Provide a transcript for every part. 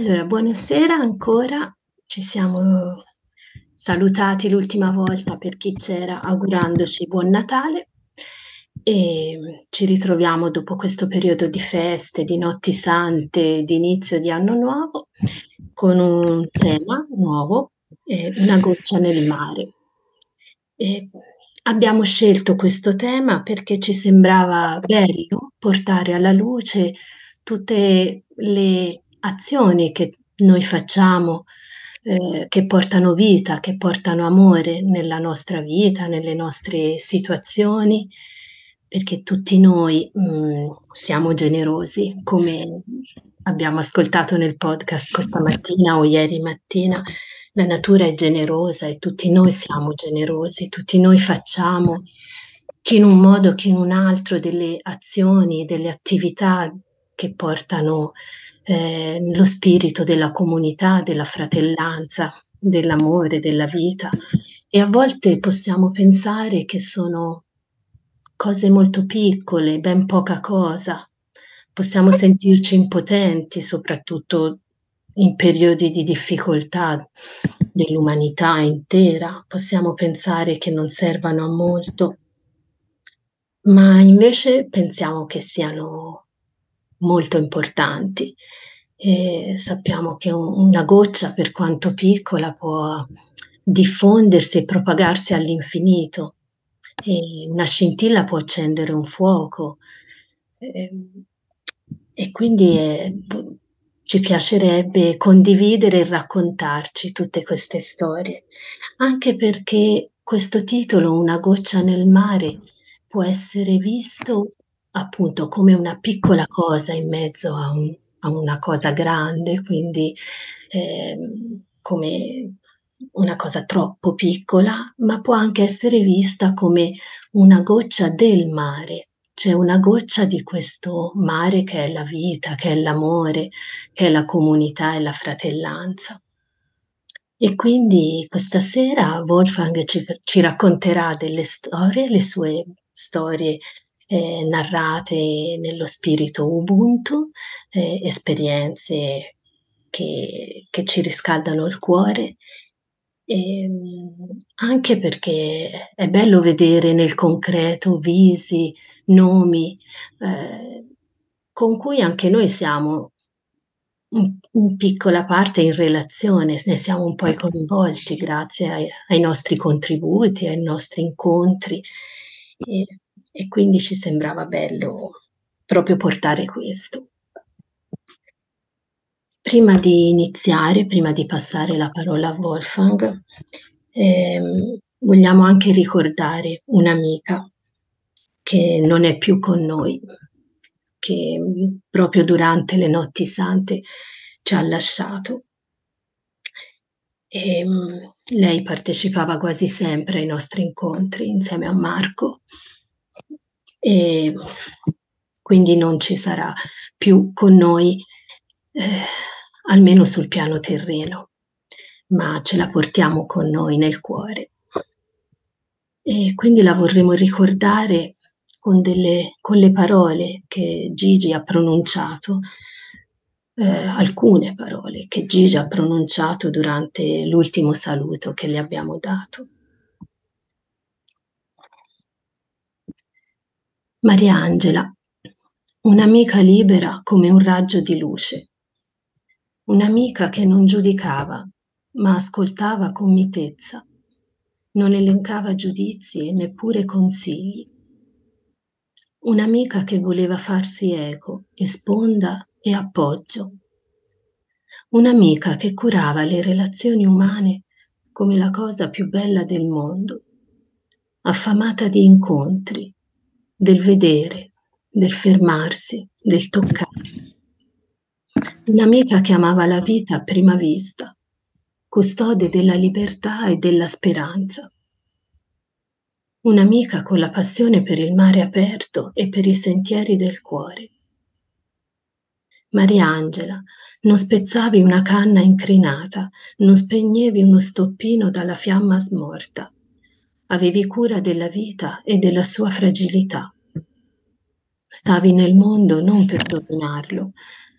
Allora, buonasera ancora. Ci siamo salutati l'ultima volta per chi c'era augurandoci buon Natale e ci ritroviamo dopo questo periodo di feste, di notti sante, di inizio di anno nuovo con un tema nuovo, eh, una goccia nel mare. E abbiamo scelto questo tema perché ci sembrava bello portare alla luce tutte le azioni che noi facciamo, eh, che portano vita, che portano amore nella nostra vita, nelle nostre situazioni, perché tutti noi mh, mm, siamo generosi, come abbiamo ascoltato nel podcast questa mattina o ieri mattina. La natura è generosa e tutti noi siamo generosi, tutti noi facciamo chi in un modo che in un altro delle azioni, delle attività che portano eh, lo spirito della comunità, della fratellanza, dell'amore, della vita. E a volte possiamo pensare che sono cose molto piccole, ben poca cosa. Possiamo sentirci impotenti, soprattutto in periodi di difficoltà dell'umanità intera. Possiamo pensare che non servano a molto, ma invece pensiamo che siano molto importanti. E sappiamo che una goccia, per quanto piccola, può diffondersi e propagarsi all'infinito. E una scintilla può accendere un fuoco. E, e quindi è, ci piacerebbe condividere e raccontarci tutte queste storie, anche perché questo titolo, Una goccia nel mare, può essere visto appunto come una piccola cosa in mezzo a, un, a una cosa grande, quindi eh, come una cosa troppo piccola, ma può anche essere vista come una goccia del mare, c'è una goccia di questo mare che è la vita, che è l'amore, che è la comunità e la fratellanza. E quindi questa sera Wolfgang ci, ci racconterà delle storie, le sue storie eh, narrate nello spirito Ubuntu, eh, esperienze che, che, ci riscaldano il cuore, e, ehm, anche perché è bello vedere nel concreto visi, nomi, eh, con cui anche noi siamo in, in, piccola parte in relazione, ne siamo un po' coinvolti grazie ai, ai nostri contributi, ai nostri incontri. E, e quindi ci sembrava bello proprio portare questo. Prima di iniziare, prima di passare la parola a Wolfgang, ehm, vogliamo anche ricordare un'amica che non è più con noi, che proprio durante le notti sante ci ha lasciato. E, ehm, lei partecipava quasi sempre ai nostri incontri insieme a Marco e quindi non ci sarà più con noi, eh, almeno sul piano terreno, ma ce la portiamo con noi nel cuore. E quindi la vorremmo ricordare con, delle, con le parole che Gigi ha pronunciato, eh, alcune parole che Gigi ha pronunciato durante l'ultimo saluto che le abbiamo dato. Mariangela, un'amica libera come un raggio di luce, un'amica che non giudicava, ma ascoltava con mitezza, non elencava giudizi e neppure consigli. Un'amica che voleva farsi eco e sponda e appoggio. Un'amica che curava le relazioni umane come la cosa più bella del mondo, affamata di incontri, del vedere, del fermarsi, del toccare. Un'amica che amava la vita a prima vista, custode della libertà e della speranza. Un'amica con la passione per il mare aperto e per i sentieri del cuore. Mariangela, non spezzavi una canna incrinata, non spegnevi uno stoppino dalla fiamma smorta avevi cura della vita e della sua fragilità. Stavi nel mondo non per dominarlo,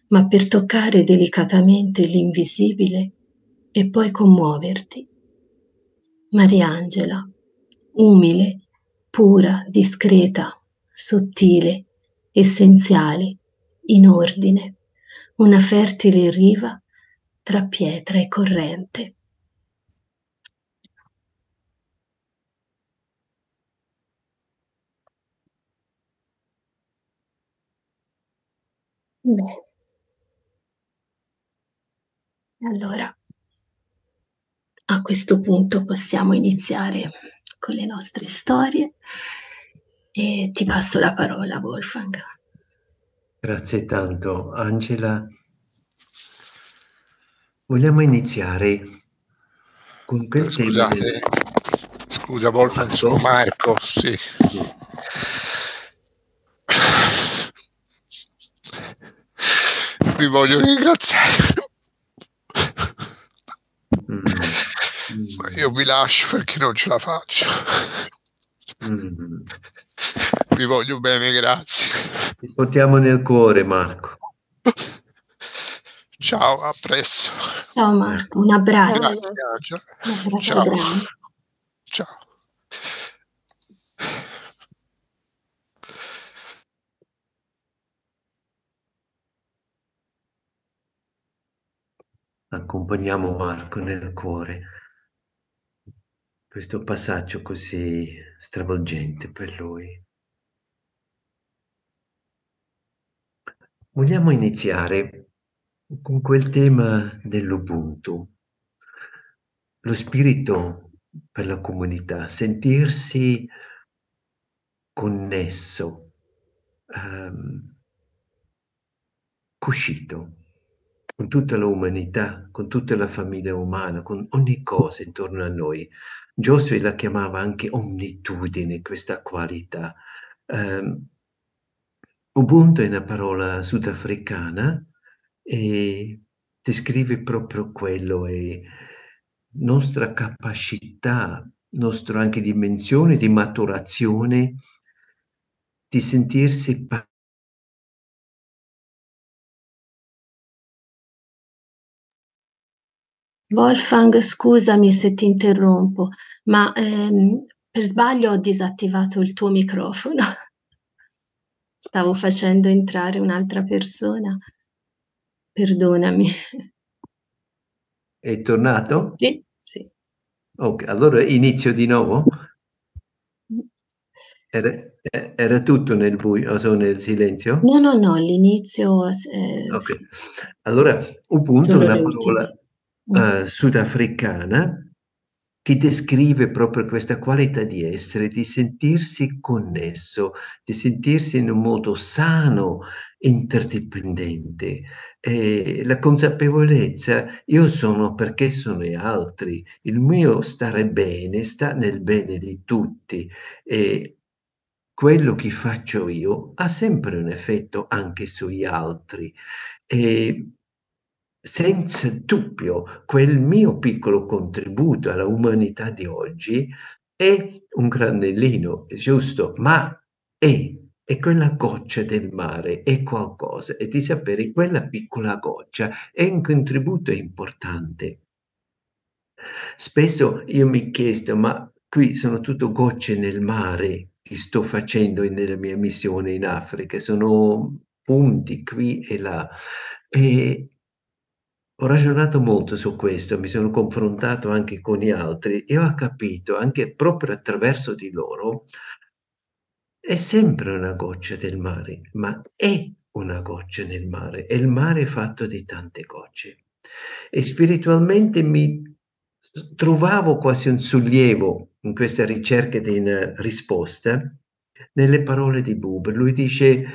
ma per toccare delicatamente l'invisibile e poi commuoverti. Mariangela, umile, pura, discreta, sottile, essenziale, in ordine, una fertile riva tra pietra e corrente. Bene. Allora, a questo punto possiamo iniziare con le nostre storie e ti passo la parola, Wolfgang. Grazie tanto, Angela. Vogliamo iniziare con quel Scusate, tema. del- scusa Wolfgang, sono Marco, sì. Vi voglio ringraziare, Mm, ma io vi lascio perché non ce la faccio. mm. Vi voglio bene, grazie. Ti portiamo nel cuore, Marco. Ciao, a presto. Ciao Marco, un abbraccio, Grazie un abbraccio Ciao. Ciao. Accompagniamo Marco nel cuore. Questo passaggio così stravolgente per lui. Vogliamo iniziare con quel tema dell'Ubuntu, lo spirito per la comunità, sentirsi connesso, ehm, cuscito con tutta l'umanità, con tutta la famiglia umana, con ogni cosa intorno a noi. Josué la chiamava anche omnitudine, questa qualità. Ehm, Ubuntu è una parola sudafricana e descrive proprio quello, è nostra capacità, nostra anche dimensione di maturazione, di sentirsi Wolfgang, scusami se ti interrompo, ma ehm, per sbaglio ho disattivato il tuo microfono. Stavo facendo entrare un'altra persona. Perdonami. è tornato? Sì, sì. Ok, allora inizio di nuovo? Era, eh, era tutto nel buio, o nel silenzio? No, no, no, l'inizio eh, Ok, allora è solo una parola. Mm. Eh, sudafricana che descrive proprio questa qualità di essere, di sentirsi connesso, di sentirsi in un modo sano, interdipendente. E la consapevolezza, io sono perché sono gli altri, il mio stare bene sta nel bene di tutti e quello che faccio io ha sempre un effetto anche sugli altri. E senza dubbio quel mio piccolo contributo alla umanità di oggi è un granellino, giusto, ma è, è quella goccia del mare, è qualcosa e di sapere quella piccola goccia è un contributo importante. Spesso io mi ho chiesto, ma qui sono tutto gocce nel mare che sto facendo nella mia missione in Africa, sono punti qui e là. E ho ragionato molto su questo, mi sono confrontato anche con gli altri e ho capito anche proprio attraverso di loro è sempre una goccia del mare, ma è una goccia nel mare e il mare è fatto di tante gocce. E spiritualmente mi trovavo quasi un sollievo in questa ricerca di una risposta nelle parole di Buber. Lui dice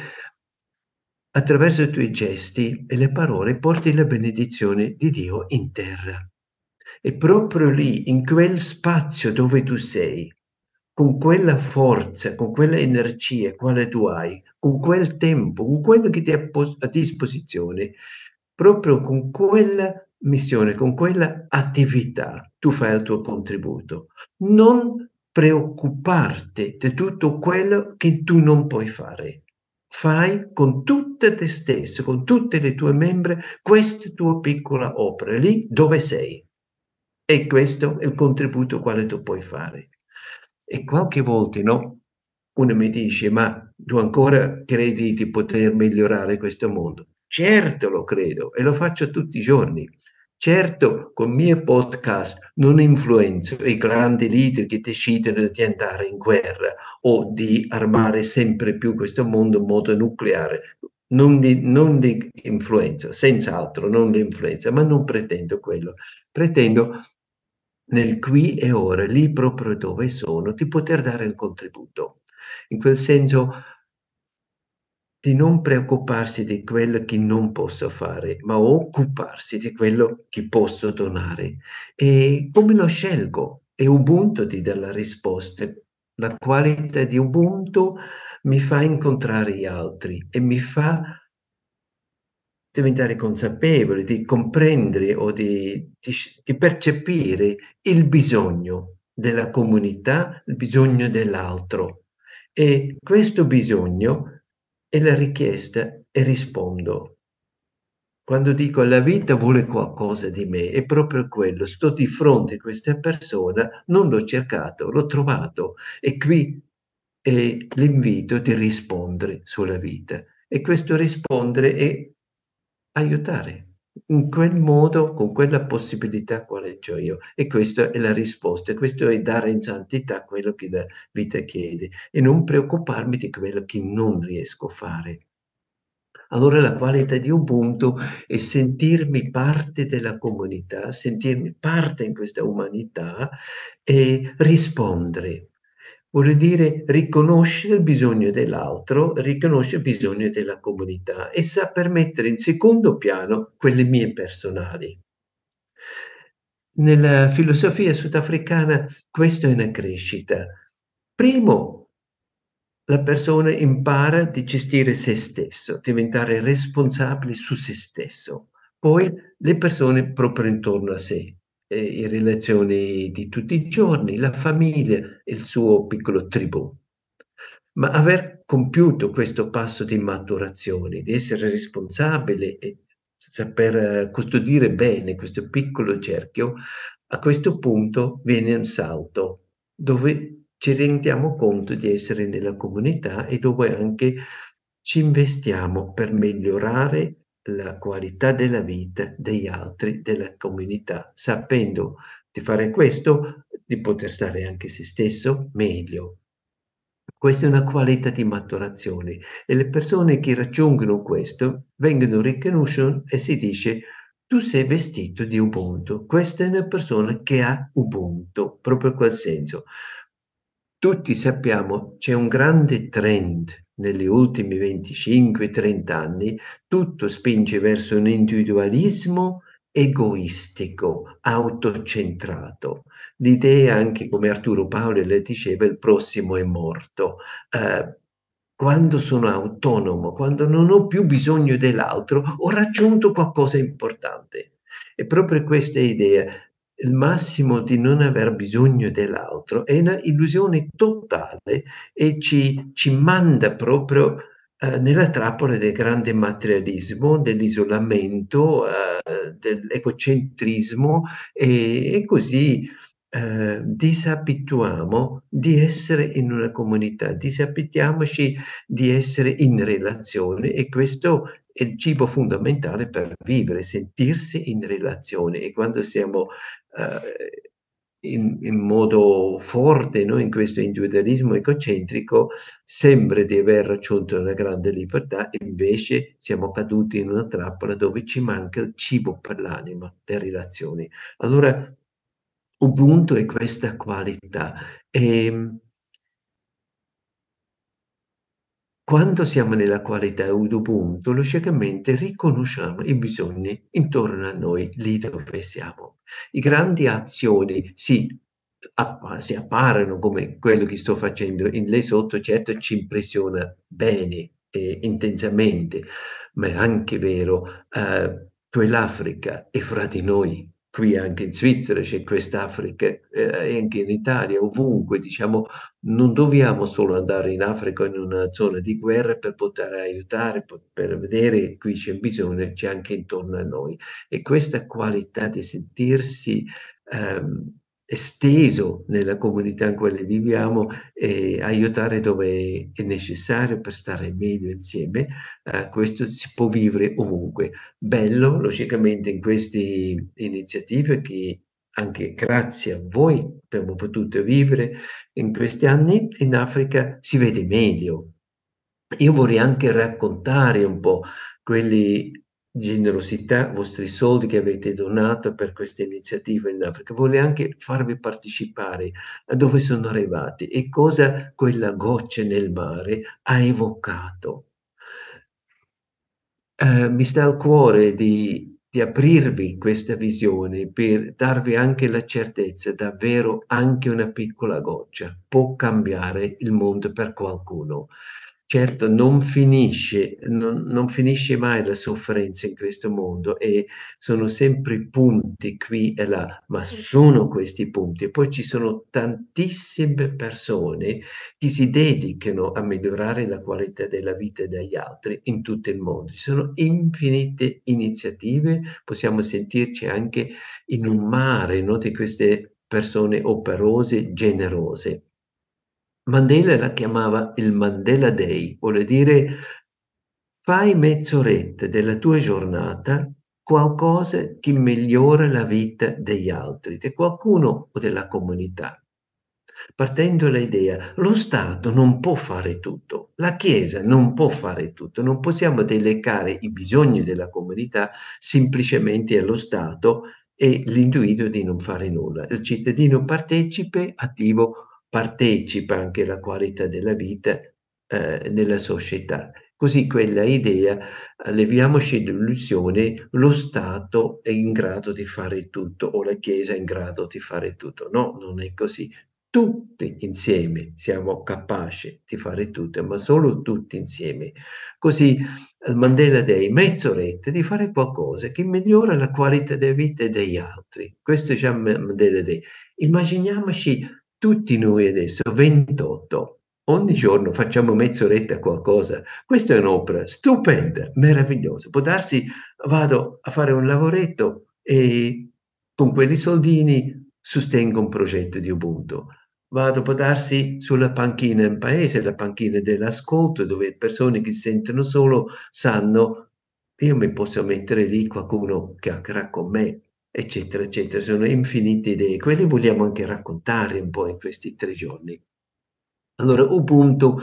attraverso i tuoi gesti e le parole porti la benedizione di Dio in terra. E proprio lì, in quel spazio dove tu sei, con quella forza, con quella energia quale tu hai, con quel tempo, con quello che ti è a pos- a disposizione, proprio con quella missione, con quella attività, tu fai il tuo contributo. Non preoccuparti di tutto quello che tu non puoi fare. Fai con tutte te stesso, con tutte le tue membra, questa tua piccola opera, lì dove sei. E questo è il contributo quale tu puoi fare. E qualche volta, no? Uno mi dice, ma tu ancora credi di poter migliorare questo mondo? Certo lo credo e lo faccio tutti i giorni. Certo, con i miei podcast non influenzo i grandi leader che decidono di andare in guerra o di armare sempre più questo mondo in modo nucleare. Non li, non li influenzo, senz'altro non li influenzo, ma non pretendo quello. Pretendo nel qui e ora, lì proprio dove sono, di poter dare un contributo. In quel senso di non preoccuparsi di quello che non posso fare, ma occuparsi di quello che posso donare. E come lo scelgo? E Ubuntu ti dà la risposta. La qualità di Ubuntu mi fa incontrare gli altri e mi fa diventare consapevole, di comprendere o di, di, di percepire il bisogno della comunità, il bisogno dell'altro. E questo bisogno e la richiesta e rispondo. Quando dico la vita vuole qualcosa di me, è proprio quello, sto di fronte a questa persona, non l'ho cercato, l'ho trovato e qui è l'invito di rispondere sulla vita. E questo rispondere è aiutare in quel modo, con quella possibilità quale ho io. E questa è la risposta, questo è dare in santità quello che la vita chiede e non preoccuparmi di quello che non riesco a fare. Allora la qualità di Ubuntu è sentirmi parte della comunità, sentirmi parte in questa umanità e rispondere vuol dire riconoscere il bisogno dell'altro, riconoscere il bisogno della comunità e saper mettere in secondo piano quelle mie personali. Nella filosofia sudafricana questo è una crescita. Primo, la persona impara di gestire se stesso, diventare responsabile su se stesso. Poi le persone proprio intorno a sé, eh, in relazioni di tutti i giorni, la famiglia e il suo piccolo tribù. Ma aver compiuto questo passo di maturazione, di essere responsabile e saper custodire bene questo piccolo cerchio, a questo punto viene un salto dove ci rendiamo conto di essere nella comunità e dove anche ci investiamo per migliorare la qualità della vita degli altri, della comunità, sapendo di fare questo, di poter stare anche se stesso meglio. Questa è una qualità di maturazione e le persone che raggiungono questo vengono riconosciute e si dice tu sei vestito di Ubuntu. Questa è una persona che ha Ubuntu, proprio quel senso. Tutti sappiamo c'è un grande trend negli ultimi 25-30 anni, tutto spinge verso un individualismo egoistico, autocentrato. L'idea, anche come Arturo Paolo le diceva, il prossimo è morto. Eh, quando sono autonomo, quando non ho più bisogno dell'altro, ho raggiunto qualcosa di importante. E proprio questa idea, il massimo di non aver bisogno dell'altro è una illusione totale e ci, ci manda proprio eh, nella trappola del grande materialismo, dell'isolamento, eh, dell'egocentrismo e, e così eh, disabituiamo di essere in una comunità, disabituiamoci di essere in relazione e questo è il cibo fondamentale per vivere, sentirsi in relazione e quando siamo eh, in, in, modo forte no? in questo individualismo egocentrico sembra di aver raggiunto una grande libertà, invece siamo caduti in una trappola dove ci manca il cibo per l'anima, le relazioni. Allora, Ubuntu è questa qualità. E, ehm, Quando siamo nella qualità Ubuntu, logicamente riconosciamo i bisogni intorno a noi, lì dove siamo. I grandi azioni si, app si appaiono come quello che sto facendo in lì sotto, certo ci impressiona bene e intensamente, ma è anche vero, eh, quell'Africa è fra di noi, qui anche in Svizzera c'è quest'Africa, eh, anche in Italia, ovunque, diciamo, non dobbiamo solo andare in Africa in una zona di guerra per poter aiutare, per vedere qui c'è bisogno, c'è anche intorno a noi. E questa qualità di sentirsi ehm, esteso nella comunità in cui viviamo e aiutare dove è necessario per stare meglio insieme, eh, questo si può vivere ovunque. Bello, logicamente, in queste iniziative che anche grazie a voi abbiamo potuto vivere in questi anni in Africa si vede meglio. Io vorrei anche raccontare un po' quelli generosità, vostri soldi che avete donato per questa iniziativa in Africa, vuole anche farvi partecipare a dove sono arrivati e cosa quella goccia nel mare ha evocato. Eh, mi sta al cuore di, di aprirvi questa visione per darvi anche la certezza, davvero anche una piccola goccia può cambiare il mondo per qualcuno. Certo, non finisce, non, non finisce mai la sofferenza in questo mondo e sono sempre punti qui e là, ma sono questi punti. Poi ci sono tantissime persone che si dedicano a migliorare la qualità della vita degli altri in tutto il mondo. Ci sono infinite iniziative, possiamo sentirci anche in un mare no, di queste persone operose, generose. Mandela la chiamava il Mandela Day, vuole dire fai mezz'oretta della tua giornata qualcosa che migliora la vita degli altri, di qualcuno o della comunità. Partendo dall'idea, lo Stato non può fare tutto, la Chiesa non può fare tutto, non possiamo delegare i bisogni della comunità semplicemente allo Stato e l'individuo di non fare nulla. Il cittadino partecipe, attivo, partecipa anche alla qualità della vita eh, nella società. Così quella idea, leviamoci l'illusione, lo Stato è in grado di fare tutto o la Chiesa è in grado di fare tutto. No, non è così. Tutti insieme siamo capaci di fare tutto, ma solo tutti insieme. Così Mandela Day, mezz'oretta di fare qualcosa che migliora la qualità della vita degli altri. Questo è già Mandela Day. Immaginiamoci tutti noi adesso, 28, ogni giorno facciamo mezz'oretta qualcosa. Questa è un'opera stupenda, meravigliosa. Può darsi, vado a fare un lavoretto e con quelli soldini sostengo un progetto di Ubuntu. Vado, può darsi, sulla panchina in paese, la panchina dell'ascolto, dove persone che si sentono solo sanno, io mi posso mettere lì qualcuno che chiacchierà con me, eccetera, eccetera. Sono infinite idee. Quelle vogliamo anche raccontare un po' in questi tre giorni. Allora, Ubuntu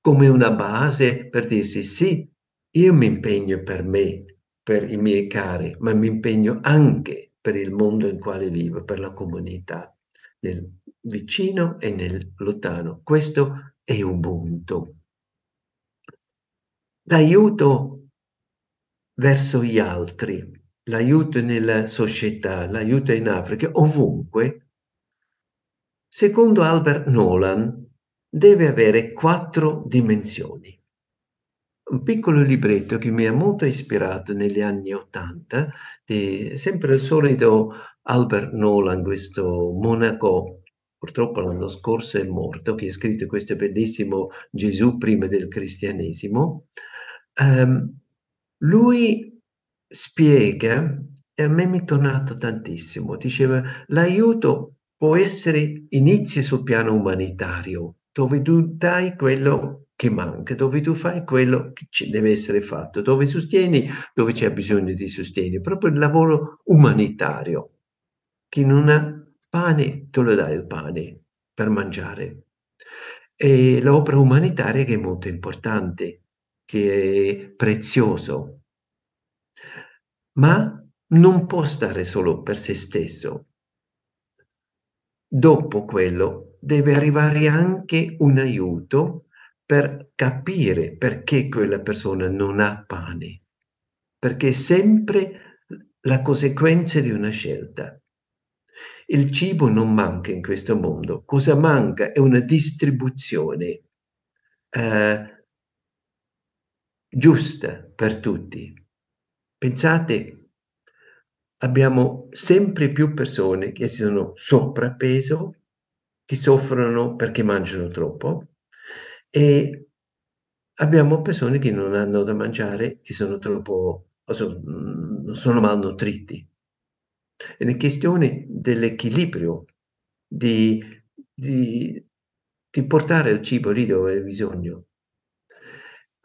come una base per dirsi sì, io mi impegno per me, per i miei cari, ma mi impegno anche per il mondo in quale vivo, per la comunità, nel vicino e nel lontano. Questo è Ubuntu. L'aiuto verso gli altri l'aiuto nella società, l'aiuto in Africa, ovunque, secondo Albert Nolan, deve avere quattro dimensioni. Un piccolo libretto che mi ha molto ispirato negli anni Ottanta, sempre il solito Albert Nolan, questo monaco, purtroppo l'anno scorso è morto, che ha scritto questo bellissimo Gesù prima del cristianesimo. Um, lui spiega, e a me mi è tornato tantissimo, diceva l'aiuto può essere, inizi sul piano umanitario, dove tu dai quello che manca, dove tu fai quello che deve essere fatto, dove sostieni dove c'è bisogno di sostegno, proprio il lavoro umanitario. Chi non ha pane, tu lo dai il pane per mangiare. E l'opera umanitaria che è molto importante, che è prezioso, ma non può stare solo per se stesso. Dopo quello deve arrivare anche un aiuto per capire perché quella persona non ha pane, perché è sempre la conseguenza di una scelta. Il cibo non manca in questo mondo, cosa manca è una distribuzione eh, giusta per tutti. Pensate abbiamo sempre più persone che sono sovrappeso, che soffrono perché mangiano troppo e abbiamo persone che non hanno da mangiare e sono troppo sono, sono malnutriti. È una questione dell'equilibrio, di di di portare il cibo lì dove hai bisogno.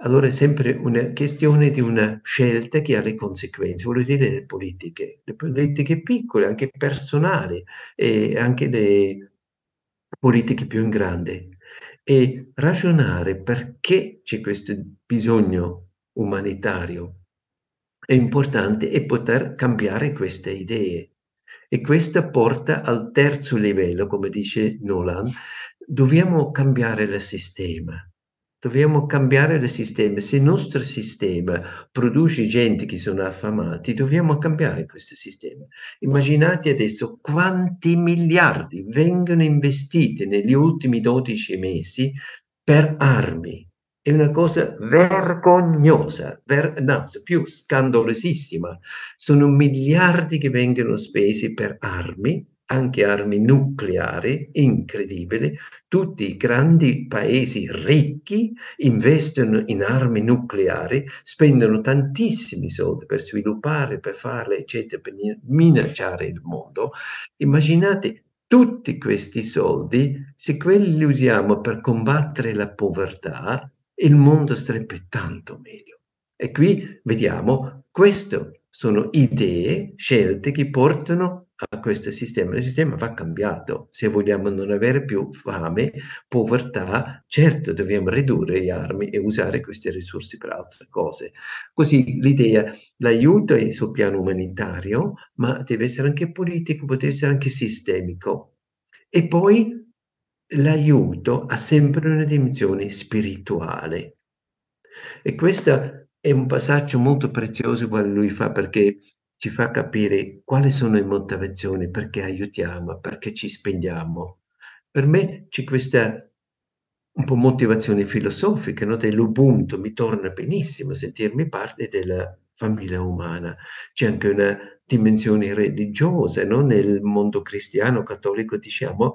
Allora è sempre una questione di una scelta che ha le conseguenze, voglio dire le politiche, le politiche piccole, anche personali e anche le politiche più in grande. E ragionare perché c'è questo bisogno umanitario è importante e poter cambiare queste idee. E questa porta al terzo livello, come dice Nolan, dobbiamo cambiare il sistema. Dobbiamo cambiare il sistema. Se il nostro sistema produce gente che sono affamati, dobbiamo cambiare questo sistema. Immaginate adesso quanti miliardi vengono investiti negli ultimi 12 mesi per armi. È una cosa vergognosa, ver no, più scandalosissima. Sono miliardi che vengono spesi per armi anche armi nucleari, incredibile. Tutti i grandi paesi ricchi investono in armi nucleari, spendono tantissimi soldi per sviluppare, per farle, eccetera, per minacciare il mondo. Immaginate tutti questi soldi, se quelli li usiamo per combattere la povertà, il mondo sarebbe tanto meglio. E qui vediamo, queste sono idee, scelte che portano a questo sistema. Il sistema va cambiato. Se vogliamo non avere più fame, povertà, certo dobbiamo ridurre le armi e usare queste risorse per altre cose. Così l'idea, l'aiuto è sul piano umanitario, ma deve essere anche politico, può essere anche sistemico. E poi l'aiuto ha sempre una dimensione spirituale. E questo è un passaggio molto prezioso quale lui fa perché ci fa capire quali sono le motivazioni, perché aiutiamo, perché ci spendiamo. Per me c'è questa un po' motivazione filosofica, no? dell'Ubuntu, mi torna benissimo sentirmi parte della famiglia umana. C'è anche una dimensione religiosa, no? nel mondo cristiano, cattolico, diciamo,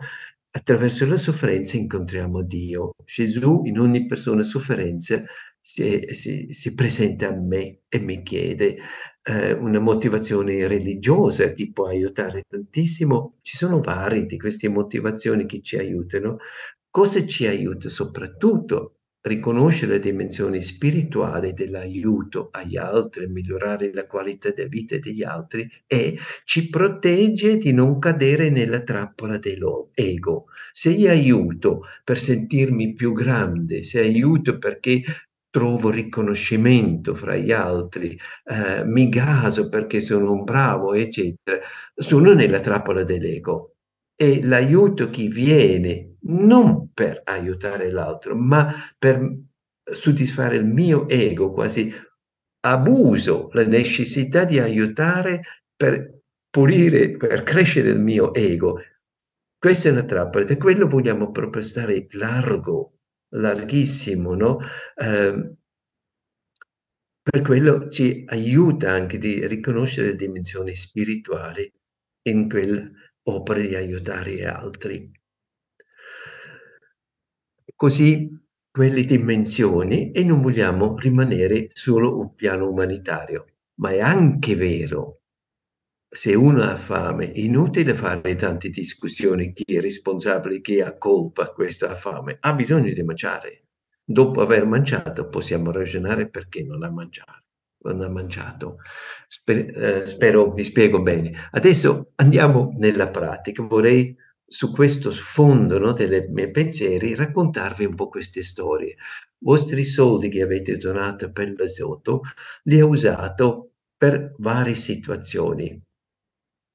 attraverso la sofferenza incontriamo Dio. Gesù in ogni persona sofferenza si, si, si presenta a me e mi chiede eh, una motivazione religiosa che può aiutare tantissimo. Ci sono varie di queste motivazioni che ci aiutano. Cosa ci aiuta soprattutto? Riconoscere le dimensioni spirituali dell'aiuto agli altri, migliorare la qualità della vita degli altri e ci protegge di non cadere nella trappola dell'ego. Se io aiuto per sentirmi più grande, se aiuto perché trovo riconoscimento fra gli altri, eh, mi gaso perché sono un bravo, eccetera, sono nella trappola dell'ego. E l'aiuto che viene non per aiutare l'altro, ma per soddisfare il mio ego, quasi abuso la necessità di aiutare per pulire, per crescere il mio ego. Questa è una trappola, da quello vogliamo proprio stare largo larghissimo, no? Eh, per quello ci aiuta anche di riconoscere le dimensioni spirituali in quell'opera di aiutare altri. Così quelle dimensioni e non vogliamo rimanere solo un piano umanitario, ma è anche vero se uno ha fame, inutile fare tante discussioni chi è responsabile, chi ha colpa, questo ha fame, ha bisogno di mangiare. Dopo aver mangiato possiamo ragionare perché non ha mangiato. Non ha mangiato. Sper, eh, spero vi spiego bene. Adesso andiamo nella pratica. Vorrei su questo sfondo no, dei miei pensieri raccontarvi un po' queste storie. I vostri soldi che avete donato per l'esoto li ho usato per varie situazioni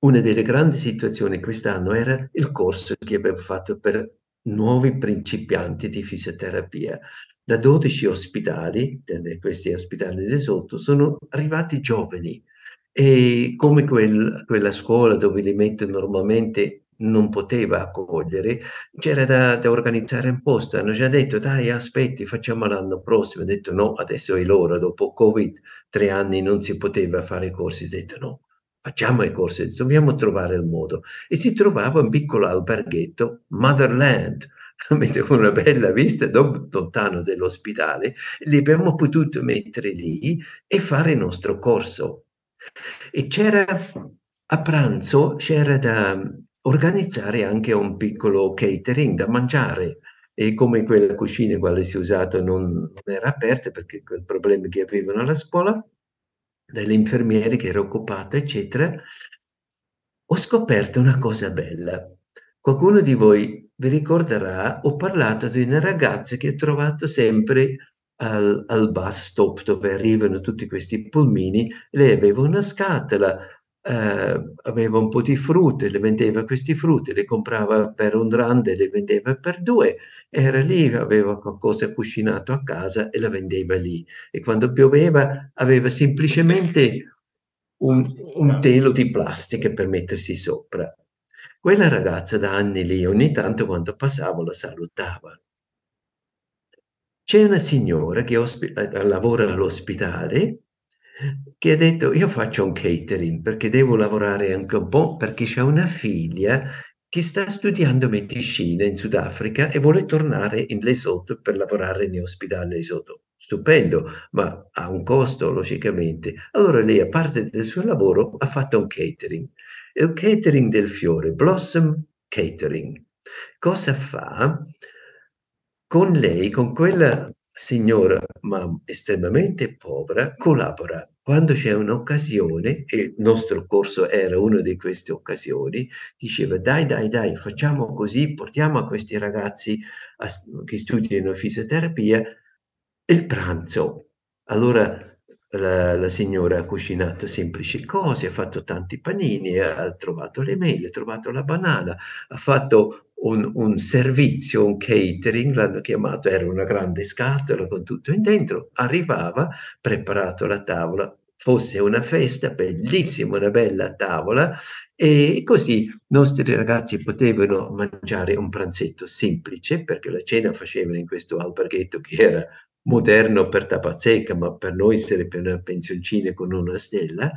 una delle grandi situazioni quest'anno era il corso che abbiamo fatto per nuovi principianti di fisioterapia. Da 12 ospedali, questi ospedali di sotto, sono arrivati giovani e come quel, quella scuola dove li mettono normalmente non poteva accogliere, c'era da, da, organizzare posto. Hanno già detto, dai, aspetti, facciamo l'anno prossimo. Ho detto no, adesso è l'ora, dopo Covid, tre anni non si poteva fare corsi. Ho detto no, facciamo i corsi, dobbiamo trovare il modo. E si trovava un piccolo alberghetto, Motherland, avete una bella vista lontano dall'ospedale, li abbiamo potuto mettere lì e fare il nostro corso. E c'era a pranzo, c'era da organizzare anche un piccolo catering da mangiare e come quella cucina quale si è usata non, non era aperta perché quel problema che avevano alla scuola, dalle infermiere che era occupata, eccetera, ho scoperto una cosa bella. Qualcuno di voi vi ricorderà, ho parlato di una ragazza che ho trovato sempre al, al bus stop dove arrivano tutti questi pulmini. Lei aveva una scatola, eh, aveva un po' di frutte, le vendeva questi frutti, le comprava per un rand e le vendeva per due. Era lì, aveva qualcosa cucinato a casa e la vendeva lì. E quando pioveva aveva semplicemente un, un telo di plastica per mettersi sopra. Quella ragazza da anni lì, ogni tanto quando passavo la salutava. C'è una signora che ospi- eh, lavora all'ospedale che ha detto io faccio un catering perché devo lavorare anche un po' perché c'è una figlia che sta studiando medicina in Sudafrica e vuole tornare in Lesotho per lavorare in ospedale Lesotho. Stupendo, ma ha un costo logicamente. Allora lei, a parte del suo lavoro, ha fatto un catering il catering del fiore, Blossom Catering. Cosa fa? Con lei, con quella signora, ma estremamente povera, collabora. Quando c'è un'occasione, e il nostro corso era una di queste occasioni, diceva dai, dai, dai, facciamo così, portiamo a questi ragazzi a, che studiano fisioterapia il pranzo. Allora la, la, signora ha cucinato semplici cose, ha fatto tanti panini, ha trovato le mele, ha trovato la banana, ha fatto un, un servizio, un catering, l'hanno chiamato, era una grande scatola con tutto in dentro, arrivava, preparato la tavola, fosse una festa, bellissima, una bella tavola, e così i nostri ragazzi potevano mangiare un pranzetto semplice, perché la cena facevano in questo alberghetto che era moderno per Tapazzeca, ma per noi sarebbe una pensioncina con una stella.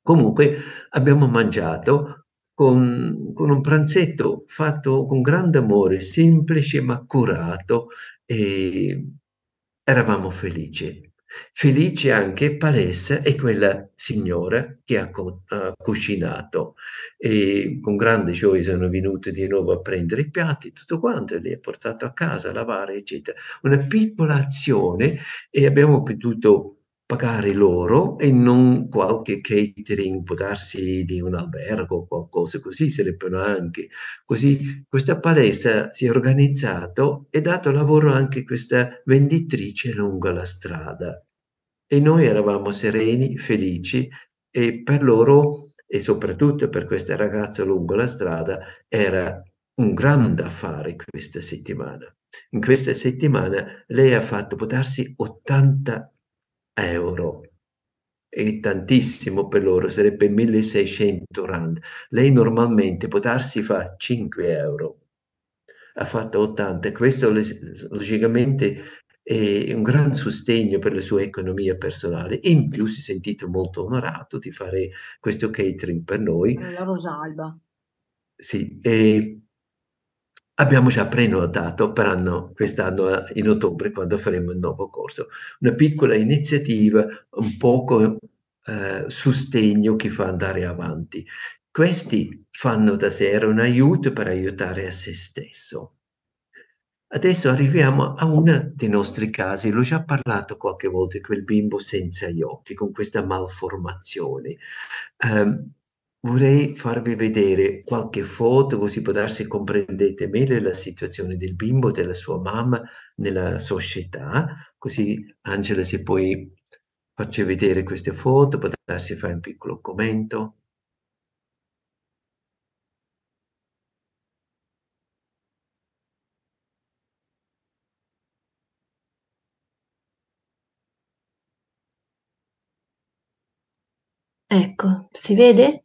Comunque abbiamo mangiato con, con, un pranzetto fatto con grande amore, semplice ma curato e eravamo felici. Felice anche Palessa e quella signora che ha, co- ha cucinato e con grande gioia sono venuti di nuovo a prendere i piatti, tutto quanto, li ha portato a casa a lavare, eccetera. Una piccola azione e abbiamo potuto pagare loro e non qualche catering, può darsi di un albergo o qualcosa così, sarebbero anche. Così questa palestra si è organizzato e dato lavoro anche a questa venditrice lungo la strada. E noi eravamo sereni, felici e per loro e soprattutto per questa ragazza lungo la strada era un grande affare questa settimana. In questa settimana lei ha fatto, può darsi, 80 euro. È tantissimo per loro, sarebbe 1600 rand. Lei normalmente può darsi fa 5 euro. Ha fatto 80 questo logicamente è un gran sostegno per la sua economia personale in più si è sentito molto onorato di fare questo catering per noi. La Rosalba. Sì, e Abbiamo già prenotato per anno, quest'anno in ottobre quando faremo il nuovo corso. Una piccola iniziativa, un poco eh, sostegno che fa andare avanti. Questi fanno da sé, era un aiuto per aiutare a se stesso. Adesso arriviamo a uno dei nostri casi, l'ho già parlato qualche volta, quel bimbo senza gli occhi, con questa malformazione. Um, Vorrei farvi vedere qualche foto, così può darsi comprendete meglio la situazione del bimbo, della sua mamma nella società, così Angela se poi faccio vedere queste foto, può darsi fare un piccolo commento. Ecco, si vede?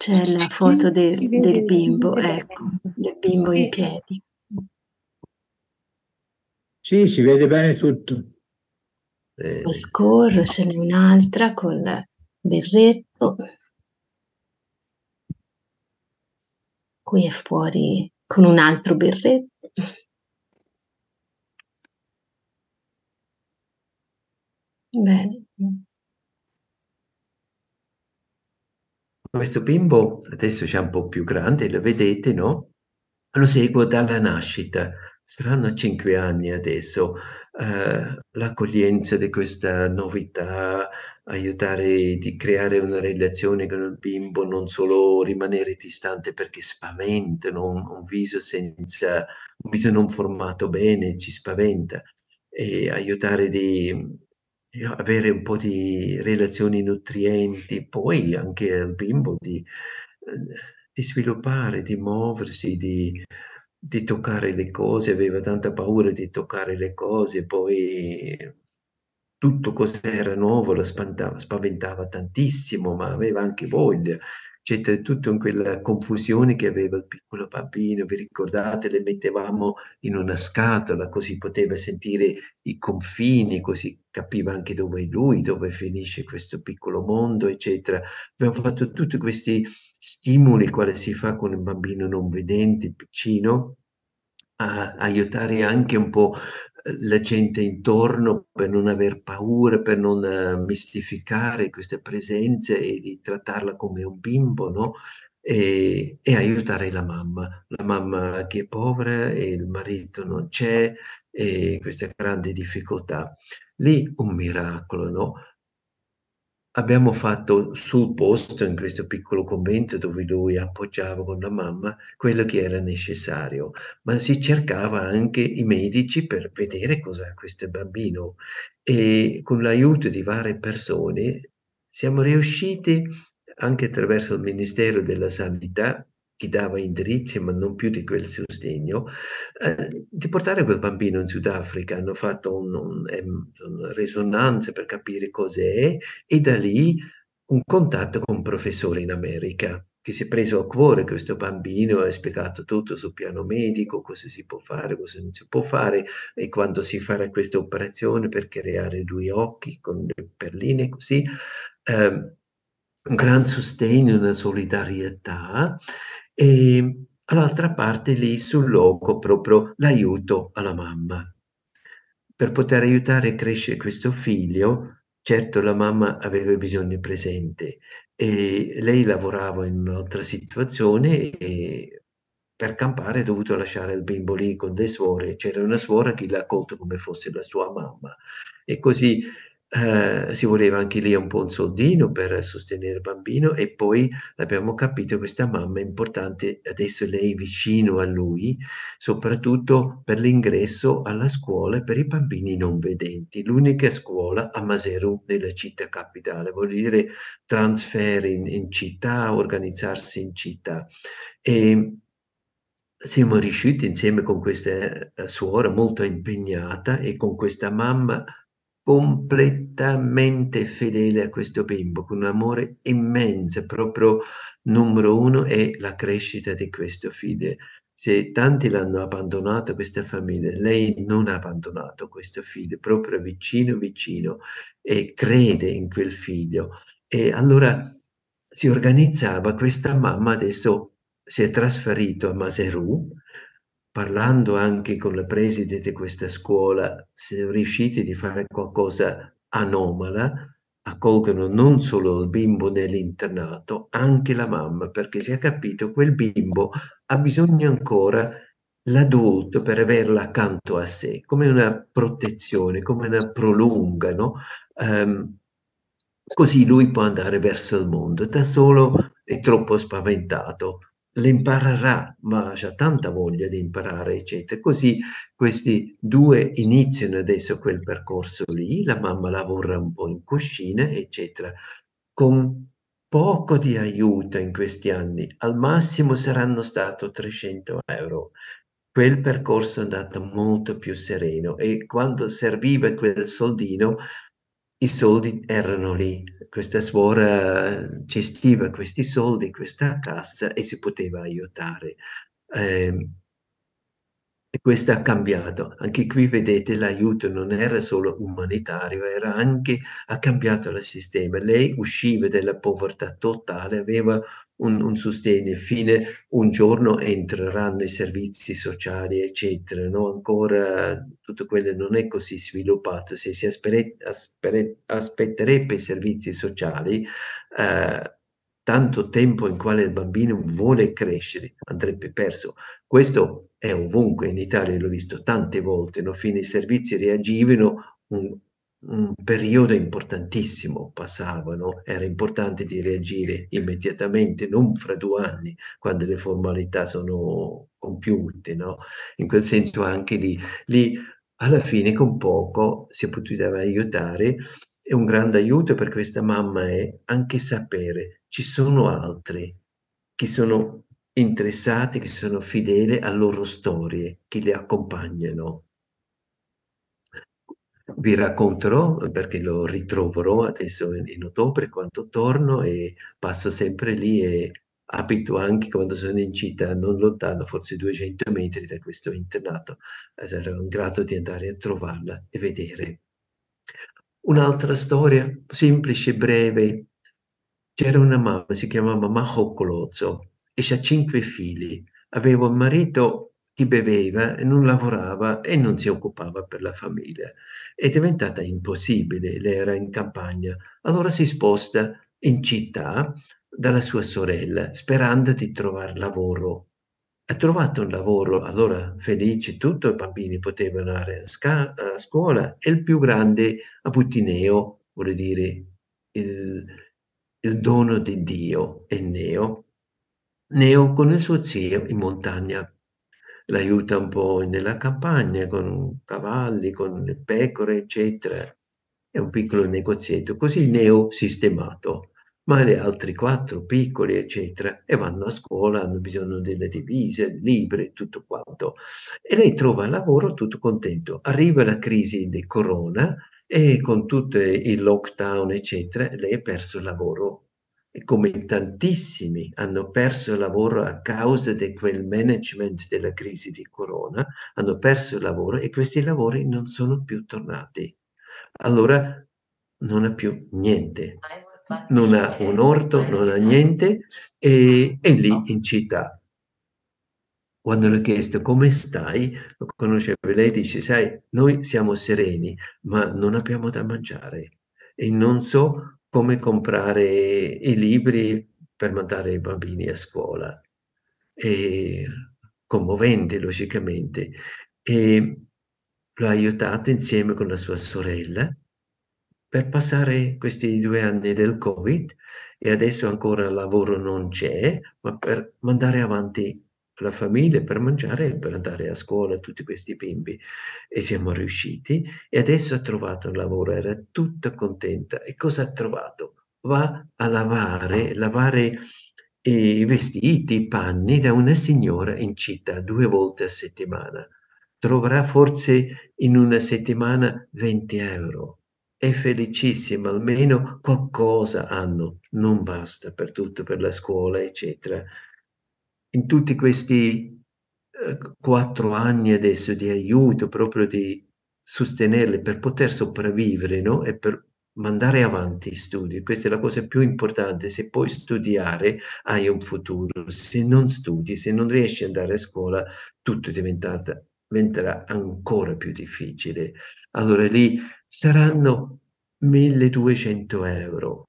C'è la foto del, del bimbo, ecco, del bimbo in piedi. Sì, si vede bene tutto. Poi scorro, ce n'è un'altra col berretto. Qui è fuori con un altro berretto. Bene. Questo bimbo adesso già un po' più grande, lo vedete, no? Lo seguo dalla nascita, saranno 5 anni adesso. Ehm, l'accoglienza di questa novità, aiutare di creare una relazione con il bimbo, non solo rimanere distante perché spaventano, un un viso senza un viso non formato bene ci spaventa, e aiutare di avere un po' di relazioni nutrienti, poi anche al bimbo di ehm, di sviluppare, di muoversi, di di toccare le cose, aveva tanta paura di toccare le cose, poi tutto cos'era nuovo lo spaventava tantissimo, ma aveva anche voglia. C'è tutto in quella confusione che aveva il piccolo bambino, vi ricordate? Le mettevamo in una scatola, così poteva sentire i confini, così capiva anche dove è lui, dove finisce questo piccolo mondo, eccetera. Abbiamo fatto tutti questi stimoli, quale si fa con un bambino non vedente, piccino, a aiutare anche un po', la gente intorno per non aver paura, per non mistificare queste presenze e di trattarla come un bimbo, no, e e aiutare la mamma. La mamma che è povera e il marito non c'è, e questa grande difficoltà. Lì un miracolo, no? Abbiamo fatto sul posto, in questo piccolo convento dove lui appoggiava con la mamma, quello che era necessario, ma si cercava anche i medici per vedere cos'ha questo bambino. E con l'aiuto di varie persone siamo riusciti, anche attraverso il Ministero della Sanità, che dava indirizzi ma non più di quel sostegno, ehm, di portare quel bambino in Sudafrica. Hanno fatto un un una risonanza per capire cos'è e da lì un contatto con un professore in America, che si è preso a cuore questo bambino, ha spiegato tutto sul piano medico, cosa si può fare, cosa non si può fare e quando si farà questa operazione per creare 2 occhi con le perline così. Ehm, un gran sostegno, una solidarietà, e all'altra parte lì sul loco proprio l'aiuto alla mamma. Per poter aiutare a crescere questo figlio, certo la mamma aveva bisogno presente e lei lavorava in un'altra situazione e per campare ha dovuto lasciare il bimbo lì con le suore. C'era una suora che l'ha accolto come fosse la sua mamma e così, ehm, si voleva anche lì un po' un soldino per sostenere il bambino e poi abbiamo capito questa mamma è importante adesso lei vicino a lui, soprattutto per l'ingresso alla scuola per i bambini non vedenti. L'unica scuola a Maseru, nella città capitale, vuol dire transfer in in città, organizzarsi in città. E siamo riusciti insieme con questa, ehm, suora molto impegnata e con questa mamma completamente fedele a questo bimbo, con un amore immenso, proprio numero 1 è la crescita di questo figlio. Se tanti l'hanno abbandonato questa famiglia, lei non ha abbandonato questo figlio, proprio vicino, vicino e crede in quel figlio. E allora si organizzava questa mamma adesso si è trasferito a Maseru, parlando anche con la preside di questa scuola, siamo riusciti di fare qualcosa anomala, accolgono non solo il bimbo nell'internato, anche la mamma, perché si è capito quel bimbo ha bisogno ancora l'adulto per averla accanto a sé, come una protezione, come una prolunga, no, ehm, così lui può andare verso il mondo. Da solo è troppo spaventato. Le imparerà, ma c'ha tanta voglia di imparare, eccetera. Così questi 2 iniziano adesso quel percorso lì, la mamma lavora un po' in cucina, eccetera. Con poco di aiuto in questi anni, al massimo saranno stato 300 €. Quel percorso è andato molto più sereno e quando serviva quel soldino, i soldi erano lì. Questa suora gestiva questi soldi, questa cassa e si poteva aiutare. Ehm E questo ha cambiato. Anche qui vedete l'aiuto non era solo umanitario, era anche ha cambiato il sistema. Lei usciva dalla povertà totale, aveva un, un sostegno, fine un giorno entreranno i servizi sociali, eccetera. No? Ancora tutto quello non è così sviluppato. Se si aspere, aspere, aspetterebbe i servizi sociali, eh, tanto tempo in quale il bambino vuole crescere andrebbe perso. Questo è ovunque, in Italia l'ho visto tante volte, no? fine i servizi reagivano, un periodo importantissimo passavano, era importante di reagire immediatamente, non fra due anni, quando le formalità sono compiute, no? In quel senso anche lì, lì alla fine con poco si poteva aiutare e un grande aiuto per questa mamma è anche sapere ci sono altri che sono interessati, che sono fedeli a loro storie, che le accompagnano. Vi racconterò perché lo ritroverò adesso in ottobre quando torno e passo sempre lì e abito anche quando sono in città, non lontano, forse 200 metri da questo internato. Sarò grato di andare a trovarla e vedere. Un'altra storia semplice, breve. C'era una mamma, si chiamava Majo Colozzo e ha cinque figli. Aveva un marito che beveva non lavorava e non si occupava per la famiglia. È diventata impossibile, lei era in campagna. Allora si sposta in città dalla sua sorella, sperando di trovare lavoro ha trovato un lavoro, allora felice, tutto, i bambini potevano andare a, sca- a scuola e il più grande a Butineo, vuol dire il, il dono di Dio, è Neo. Neo con il suo zio in montagna l'aiuta un po' nella campagna con cavalli, con le pecore, eccetera. È un piccolo negozietto, così Neo sistemato ma le altre quattro piccoli, eccetera, e vanno a scuola, hanno bisogno delle divise, libri, tutto quanto. E lei trova lavoro tutto contento. Arriva la crisi di corona e con tutto il lockdown, eccetera, lei ha perso il lavoro. Come tantissimi hanno perso il lavoro a causa di quel management della crisi di corona, hanno perso il lavoro e questi lavori non sono più tornati. Allora non ha più niente. Non ha un orto, non ha niente e è lì in città. Quando le ho chiesto come stai, lo conosceva, lei dice, sai, noi siamo sereni, ma non abbiamo da mangiare. E non so come comprare i libri per mandare i bambini a scuola. E commovente, logicamente. E l'ho aiutato insieme con la sua sorella per passare questi due anni del Covid e adesso ancora il lavoro non c'è, ma per mandare avanti la famiglia, per mangiare e per andare a scuola tutti questi bimbi. E siamo riusciti e adesso ha trovato un lavoro, era tutta contenta. E cosa ha trovato? Va a lavare, lavare i vestiti, i panni da una signora in città due volte a settimana. Troverà forse in una settimana 20 euro è felicissima, almeno qualcosa hanno, non basta per tutto, per la scuola, eccetera. In tutti questi eh, quattro anni adesso di aiuto, proprio di sostenerle per poter sopravvivere, no? E per mandare avanti i studi. Questa è la cosa più importante. Se puoi studiare, hai un futuro. Se non studi, se non riesci ad andare a scuola, tutto diventerà ancora più difficile. Allora lì saranno 1200 euro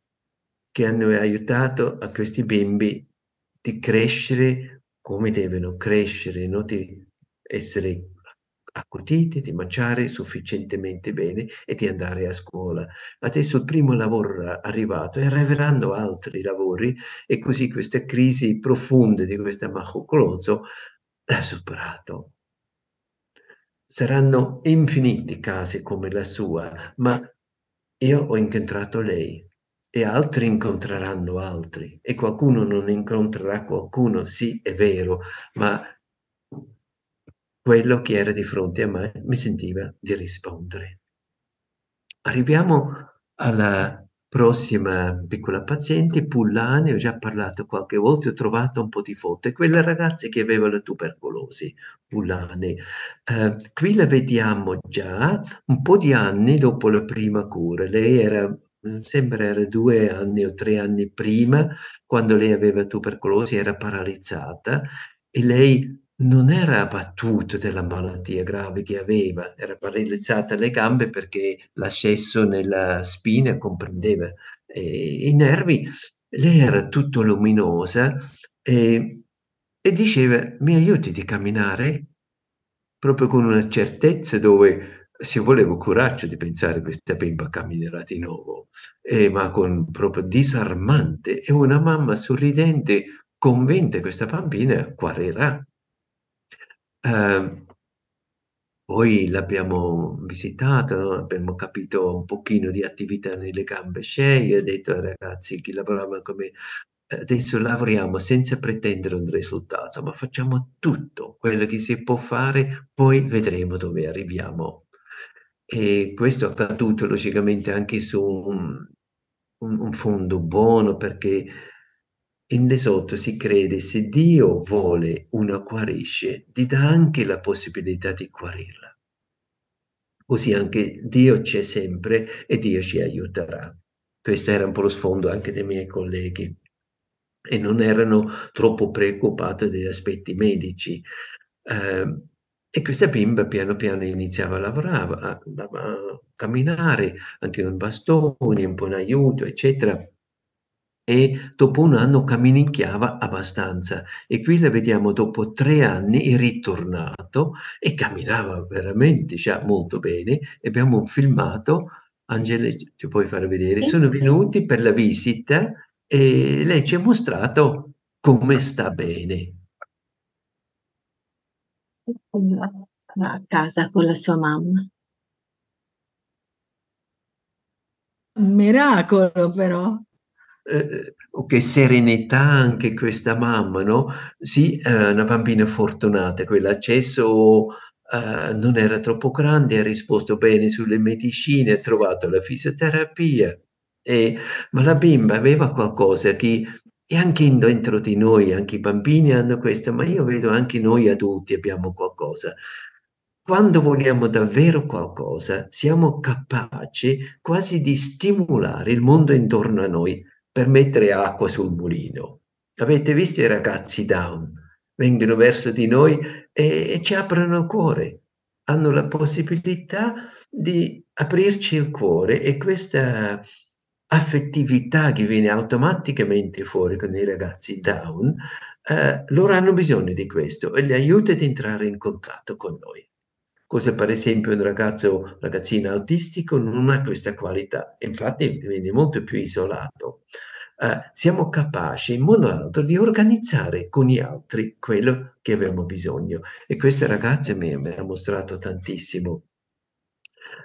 che hanno aiutato a questi bimbi di crescere come devono crescere, no? di essere accuditi, di mangiare sufficientemente bene e di andare a scuola. Adesso il primo lavoro è arrivato e arriveranno altri lavori e così questa crisi profonda di questa Mahocolozzo l'ha superato. Saranno infiniti casi come la sua, ma io ho incontrato lei e altri incontreranno altri e qualcuno non incontrerà qualcuno, sì, è vero, ma quello che era di fronte a me mi sentiva di rispondere. Arriviamo alla prossima piccola paziente, Pullane, ho già parlato qualche volta, ho trovato un po' di foto, è quella ragazza che aveva la tubercolosi, Pullane. Eh, qui la vediamo già un po' di anni dopo la prima cura. Lei era, sembra era due anni o tre anni prima, quando lei aveva tubercolosi, era paralizzata e lei non era abbattuta della malattia grave che aveva, era paralizzata alle gambe perché l'ascesso nella spina comprendeva eh, i nervi. Lei era tutto luminosa e, e diceva: Mi aiuti di camminare? Proprio con una certezza dove si voleva coraggio di pensare questa bimba camminerà di nuovo, eh, ma con proprio disarmante. E una mamma sorridente, convinta che questa bambina guarirà. Eh, poi l'abbiamo visitato, abbiamo capito un pochino di attività nelle gambe sceie, ho detto ai ragazzi che lavoravano come adesso lavoriamo senza pretendere un risultato, ma facciamo tutto quello che si può fare, poi vedremo dove arriviamo. E questo è accaduto logicamente anche su un, un, fondo buono perché in Lesotho si crede se Dio vuole una guarisce, ti dà anche la possibilità di guarirla. Così anche Dio c'è sempre e Dio ci aiuterà. Questo era un po' lo sfondo anche dei miei colleghi e non erano troppo preoccupati degli aspetti medici. Eh, e questa bimba piano piano iniziava a lavorare, a, a, a camminare, anche con bastoni, un po' in aiuto, eccetera. E dopo un anno camminicchiava abbastanza. E qui la vediamo dopo tre anni è ritornato e camminava veramente già molto bene. E abbiamo un filmato Angela ci puoi fare vedere sono venuti per la visita e lei ci ha mostrato come sta bene a casa con la sua mamma un miracolo però eh, o che serenità anche questa mamma, no? Sì, eh, una bambina fortunata, quell'accesso eh, non era troppo grande, ha risposto bene sulle medicine, ha trovato la fisioterapia, e, ma la bimba aveva qualcosa che e anche dentro di noi, anche i bambini hanno questo, ma io vedo anche noi adulti abbiamo qualcosa. Quando vogliamo davvero qualcosa, siamo capaci quasi di stimolare il mondo intorno a noi per mettere acqua sul mulino. Avete visto i ragazzi down? Vengono verso di noi e, e ci aprono il cuore, hanno la possibilità di aprirci il cuore e questa affettività che viene automaticamente fuori con i ragazzi down, eh, loro hanno bisogno di questo e li aiuta ad entrare in contatto con noi. Cosa per esempio un ragazzo, ragazzino autistico non ha questa qualità, infatti viene molto più isolato. Uh, siamo capaci in modo o l'altro di organizzare con gli altri quello che abbiamo bisogno e questa ragazza mi, mi ha mostrato tantissimo.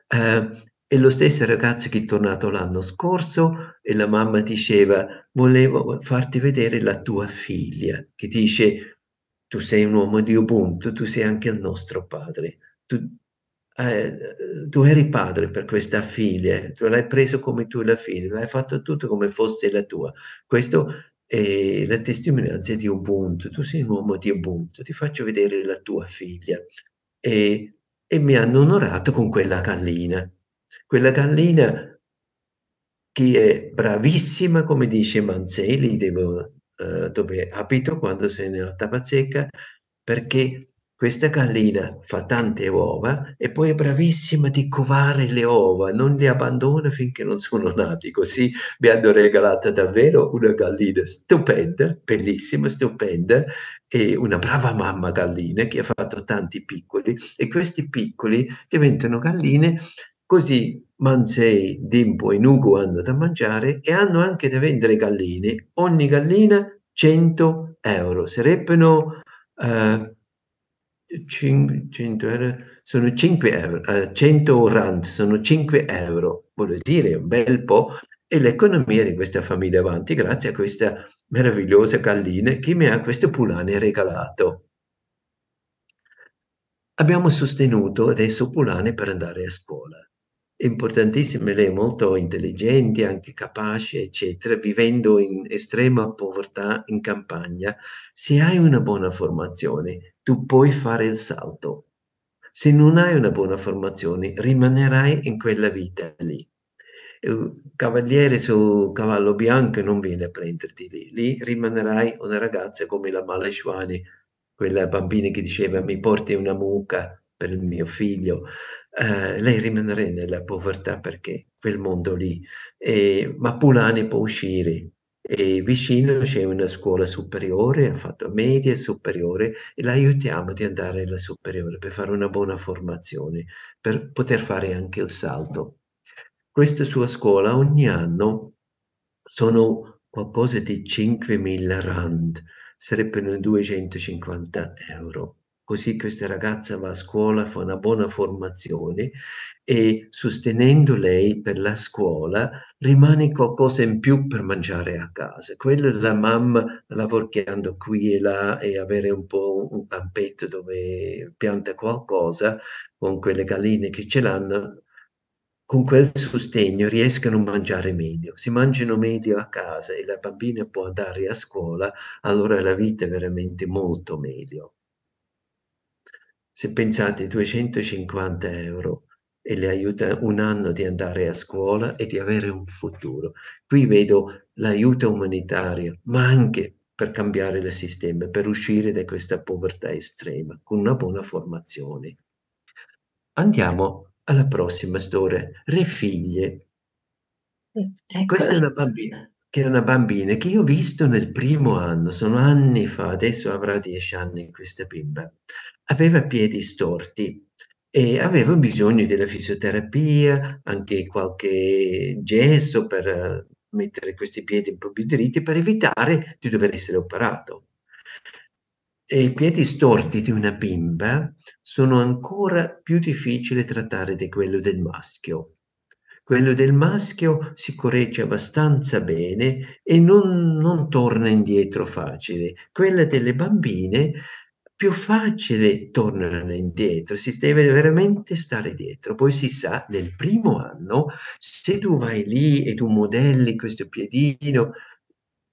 Uh, è lo stesso ragazzo che è tornato l'anno scorso e la mamma diceva volevo farti vedere la tua figlia che dice tu sei un uomo di Ubuntu, tu sei anche il nostro padre tu, eh, tu eri padre per questa figlia, tu l'hai preso come tua la figlia, l'hai fatto tutto come fosse la tua. Questo è la testimonianza di Ubuntu, tu sei un uomo di Ubuntu, ti faccio vedere la tua figlia. E, e mi hanno onorato con quella gallina. Quella gallina che è bravissima, come dice Manzelli, devo, uh, dove abito quando sei nella tabazzeca, perché questa gallina fa tante uova e poi è bravissima di covare le uova, non le abbandona finché non sono nati, così mi hanno regalato davvero una gallina stupenda, bellissima, stupenda, e una brava mamma gallina che ha fatto tanti piccoli e questi piccoli diventano galline così Mansei, Dimpo e Nugo hanno da mangiare e hanno anche da vendere galline, ogni gallina 100 euro, sarebbero... Uh, 100 euro, sono 5 euro, uh, 100 rand, sono 5 euro, voglio dire un bel po', e l'economia di questa famiglia avanti grazie a questa meravigliosa gallina che mi ha questo pulane regalato. Abbiamo sostenuto adesso Pulane per andare a scuola. Importantissime, lei è molto intelligente, anche capace, eccetera, vivendo in estrema povertà in campagna, se hai una buona formazione, tu puoi fare il salto. Se non hai una buona formazione, rimanerai in quella vita lì. Il cavaliere sul cavallo bianco non viene a prenderti lì, lì rimanerai una ragazza come la Maleshwani, quella bambina che diceva mi porti una mucca per il mio figlio, eh, lei rimarrà nella povertà perché quel mondo lì. E, ma Pulani può uscire e vicino c'è una scuola superiore, ha fatto media superiore e la aiutiamo di andare alla superiore per fare una buona formazione, per poter fare anche il salto. Questa sua scuola ogni anno sono qualcosa di 5.000 rand, sarebbero 250 euro. Così questa ragazza va a scuola, fa una buona formazione e sostenendo lei per la scuola rimane qualcosa in più per mangiare a casa. Quello della mamma lavorando qui e là e avere un po' un campetto dove pianta qualcosa con quelle galline che ce l'hanno, con quel sostegno riescono a mangiare meglio. Se mangiano meglio a casa e la bambina può andare a scuola, allora la vita è veramente molto meglio. Se pensate 250 euro e le aiuta un anno di andare a scuola e di avere un futuro. Qui vedo l'aiuto umanitario, ma anche per cambiare il sistema, per uscire da questa povertà estrema, con una buona formazione. Andiamo alla prossima storia, Re figlie. Ecco. Questa è una bambina, che è una bambina che io ho visto nel primo anno, sono anni fa, adesso avrà dieci anni questa bimba. Aveva piedi storti e aveva bisogno della fisioterapia, anche qualche gesso per mettere questi piedi un po' più dritti per evitare di dover essere operato. E i piedi storti di una bimba sono ancora più difficili da trattare di quello del maschio. Quello del maschio si corregge abbastanza bene e non, non torna indietro facile. Quella delle bambine più facile tornano indietro, si deve veramente stare dietro. Poi si sa, nel primo anno, se tu vai lì e tu modelli questo piedino,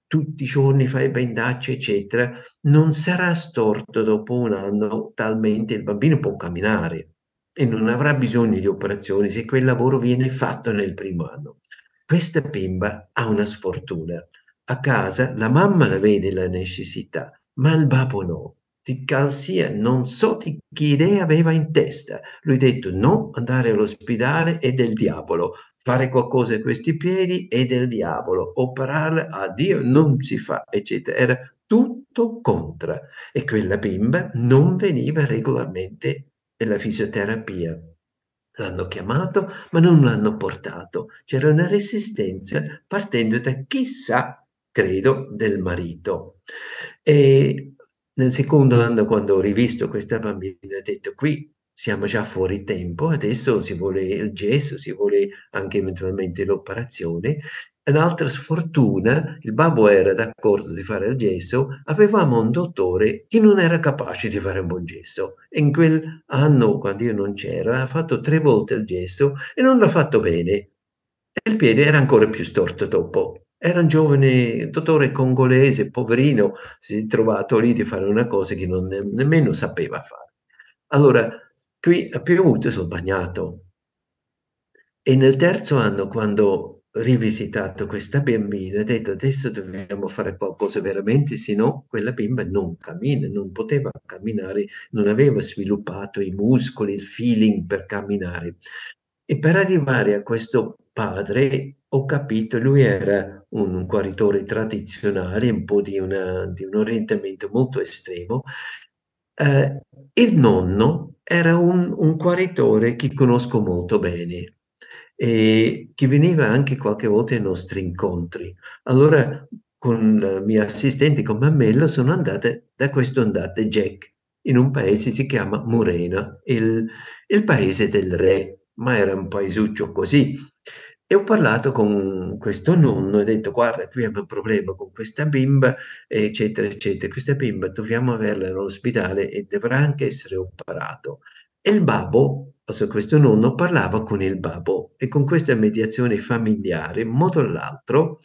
tutti i giorni fai bendacci, eccetera, non sarà storto dopo un anno talmente il bambino può camminare e non avrà bisogno di operazioni se quel lavoro viene fatto nel primo anno. Questa bimba ha una sfortuna. A casa la mamma la vede la necessità, ma il babbo no. Di calzia, non so di che idea aveva in testa. Lui ha detto no, andare all'ospedale è del diavolo fare qualcosa a questi piedi è del diavolo, operare a Dio non si fa, eccetera. Era tutto contro. E quella bimba non veniva regolarmente nella fisioterapia. L'hanno chiamato, ma non l'hanno portato. C'era una resistenza partendo da chissà, credo, del marito. E nel secondo anno, quando ho rivisto questa bambina, ho detto qui siamo già fuori tempo, adesso si vuole il gesso, si vuole anche eventualmente l'operazione. Un'altra sfortuna, il babbo era d'accordo di fare il gesso, avevamo un dottore che non era capace di fare un buon gesso. In quel anno, quando io non c'era, ha fatto tre volte il gesso e non l'ha fatto bene. E il piede era ancora più storto dopo. Era un giovane dottore congolese, poverino, si è trovato lì di fare una cosa che non ne, nemmeno sapeva fare. Allora, Qui ha piovuto e sono bagnato. E nel terzo anno, quando ho rivisitato questa bambina, ho detto adesso dobbiamo fare qualcosa veramente, se no quella bimba non cammina, non poteva camminare, non aveva sviluppato i muscoli, il feeling per camminare. E per arrivare a questo padre ho capito, lui era un guaritore tradizionale, un po' di, una, di un orientamento molto estremo. Eh, il nonno era un, un guaritore che conosco molto bene e che veniva anche qualche volta ai nostri incontri. Allora con la mia assistente, con Mammello, sono andata da questo andate Jack in un paese che si chiama Murena, il, il paese del re, ma era un paesuccio così. E ho parlato con questo nonno e ho detto guarda qui abbiamo un problema con questa bimba eccetera eccetera questa bimba dobbiamo averla all'ospedale e dovrà anche essere operato E il babbo, also questo nonno, parlava con il babbo e con questa mediazione familiare, in modo o l'altro,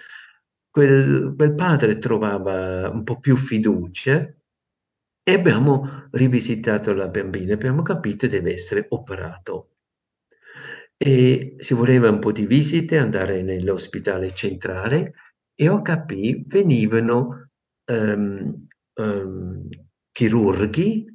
quel, quel padre trovava un po' più fiducia e abbiamo rivisitato la bambina, abbiamo capito che deve essere operato. E si voleva un po' di visite, andare nell'ospedale centrale e ho capito venivano um, um, chirurghi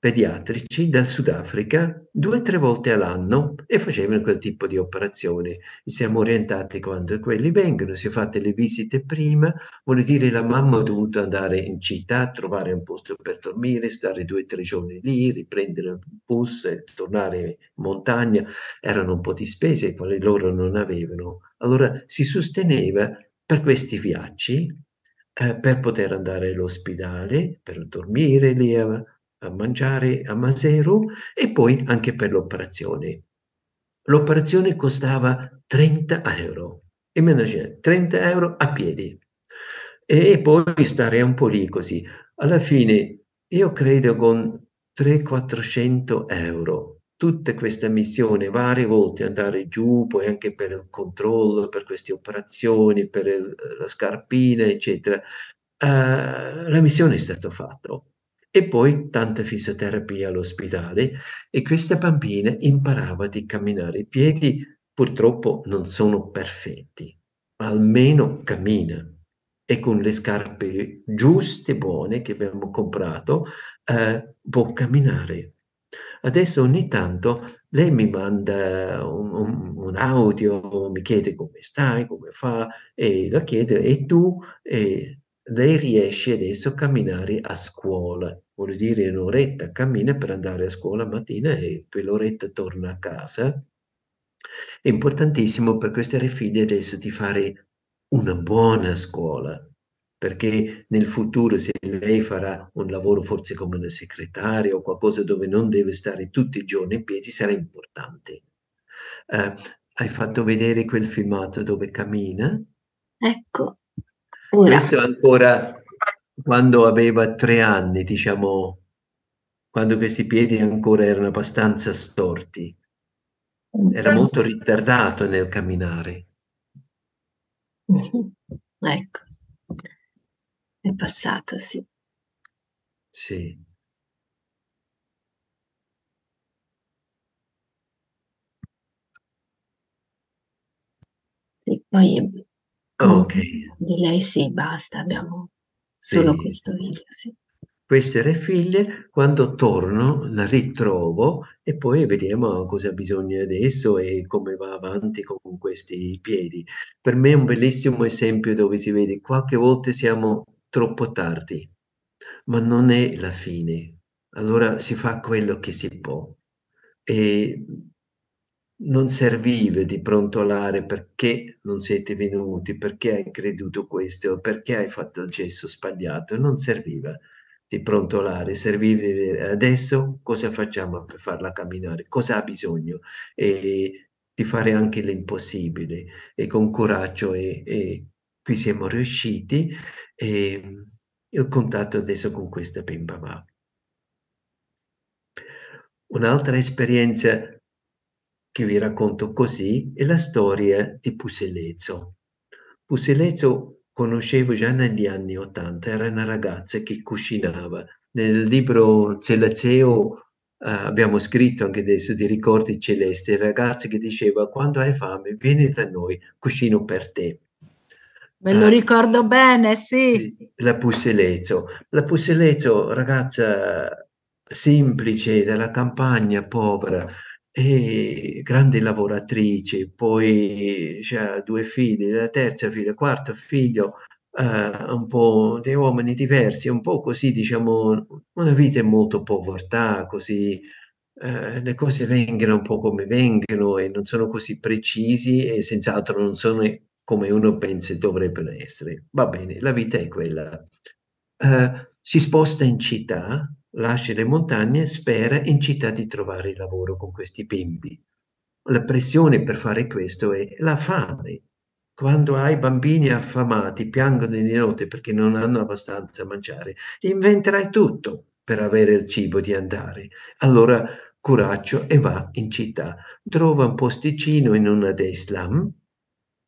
pediatrici dal Sudafrica due o tre volte all'anno e facevano quel tipo di operazione. Siamo orientati quando quelli vengono, si è fatte le visite prima, vuol dire la mamma ha dovuto andare in città, trovare un posto per dormire, stare due o tre giorni lì, riprendere il bus e tornare in montagna, erano un po' di spese quali loro non avevano. Allora si sosteneva per questi viaggi eh, per poter andare all'ospedale, per dormire lì a, mangiare a Maseru e poi anche per l'operazione. L'operazione costava 30 euro. Immaginate, 30 euro a piedi. E poi stare un po' lì così. Alla fine, io credo con 300-400 euro, tutta questa missione, varie volte andare giù, poi anche per il controllo, per queste operazioni, per il, la scarpina, eccetera, uh, la missione è stata fatta e poi tanta fisioterapia all'ospedale e questa bambina imparava di camminare. I piedi purtroppo non sono perfetti, ma almeno cammina e con le scarpe giuste, buone che abbiamo comprato, eh, può camminare. Adesso ogni tanto lei mi manda un, un, un, audio, mi chiede come stai, come fa, e la chiede, e tu? E lei riesce adesso a camminare a scuola, vuol dire un'oretta cammina per andare a scuola mattina e quell'oretta torna a casa. È importantissimo per queste figlie adesso di fare una buona scuola, perché nel futuro se lei farà un lavoro forse come una segretaria o qualcosa dove non deve stare tutti i giorni in piedi sarà importante. Uh, hai fatto vedere quel filmato dove cammina? Ecco, Ora. Questo ancora quando aveva tre anni, diciamo, quando questi piedi ancora erano abbastanza storti. Era molto ritardato nel camminare. Ecco, è passato, sì. Sì. E poi Ok. Di lei sì, basta, abbiamo solo Sì. questo video, sì. Queste tre figlie, quando torno, la ritrovo e poi vediamo cosa bisogna adesso e come va avanti con questi piedi. Per me è un bellissimo esempio dove si vede qualche volta siamo troppo tardi, ma non è la fine. Allora si fa quello che si può. E non serviva di brontolare perché non siete venuti, perché hai creduto questo, perché hai fatto il gesto sbagliato, non serviva di brontolare, serviva di dire adesso cosa facciamo per farla camminare, cosa ha bisogno e di fare anche l'impossibile e con coraggio e, e qui siamo riusciti e il contatto adesso con questa bimba va. Un'altra esperienza che vi racconto così è la storia di Puselezzo. Puselezzo conoscevo già negli anni Ottanta, era una ragazza che cucinava. Nel libro Zelazeo Uh, abbiamo scritto anche adesso di ricordi celesti, ragazza che diceva quando hai fame vieni da noi, cucino per te. Me lo uh, ricordo bene, sì. La Pusselezzo. La Pusselezzo, ragazza semplice, della campagna, povera, e grande lavoratrice, poi ha due figli, la terza figlia, quarto figlio, uh, un po' dei uomini diversi, un po' così, diciamo, una vita in molto povertà, così uh, le cose vengono un po' come vengono e non sono così precisi e senz'altro non sono come uno pensa dovrebbero essere. Va bene, la vita è quella. Uh, si sposta in città, lascia le montagne, spera in città di trovare lavoro con questi bimbi. La pressione per fare questo è la fame. Quando hai bambini affamati, piangono di notte perché non hanno abbastanza a mangiare, inventerai tutto per avere il cibo di andare. Allora coraggio e va in città. Trova un posticino in una dei slum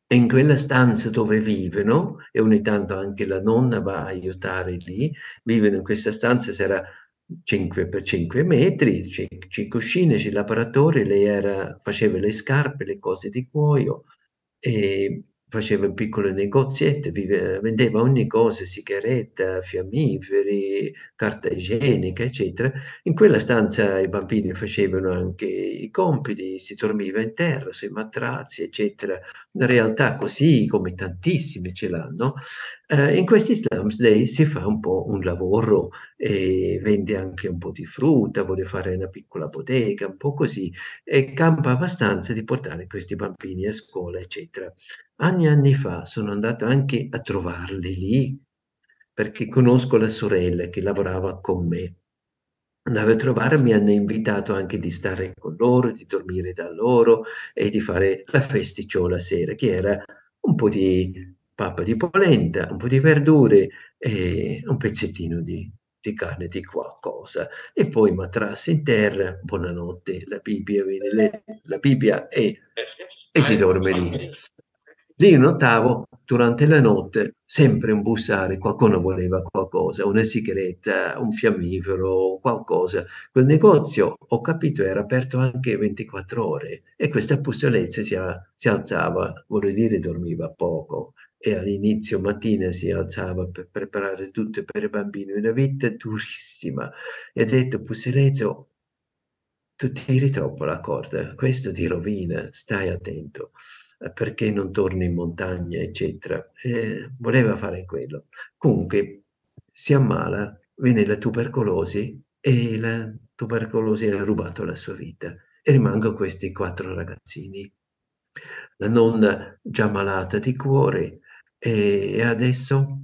e in quella stanza dove vivono, e ogni tanto anche la nonna va a aiutare lì, vivono in questa stanza, sarà 5 per 5 metri, c'è, c'è cuscine, c'è laboratorio, lei era, faceva le scarpe, le cose di cuoio, e faceva negoziette, vive, vendeva ogni cosa, sigaretta, fiammiferi, carta igienica, eccetera. In quella stanza i bambini facevano anche i compiti, si dormiva in terra, sui matrazzi, eccetera. Una realtà così come tantissime ce l'hanno. Eh, in questi slums lei si fa un po' un lavoro e vende anche un po' di frutta, vuole fare una piccola bottega, un po' così, e campa abbastanza di portare questi bambini a scuola, eccetera. Anni e anni fa sono andato anche a trovarli lì, perché conosco la sorella che lavorava con me. Andavo a trovare, mi hanno invitato anche di stare con loro, di dormire da loro e di fare la festiciola sera, che era un po' di pappa di polenta, un po' di verdure e un pezzettino di, di carne di qualcosa. E poi matrassi in terra, buonanotte, la Bibbia viene, la Bibbia e, e si dorme lì. Lì notavo durante la notte sempre un bussare, qualcuno voleva qualcosa, una sigaretta, un fiammifero, qualcosa. Quel negozio, ho capito, era aperto anche 24 ore e questa bussolezza si, si alzava, vuol dire dormiva poco e all'inizio mattina si alzava per preparare tutto per i bambini, una vita durissima. E ha detto, Pussilezzo, tu tiri troppo la corda, questo ti rovina, stai attento perché non torni in montagna, eccetera. Eh, voleva fare quello. Comunque si ammala, viene la tubercolosi e la tubercolosi ha rubato la sua vita e rimangono questi quattro ragazzini. La nonna già malata di cuore e adesso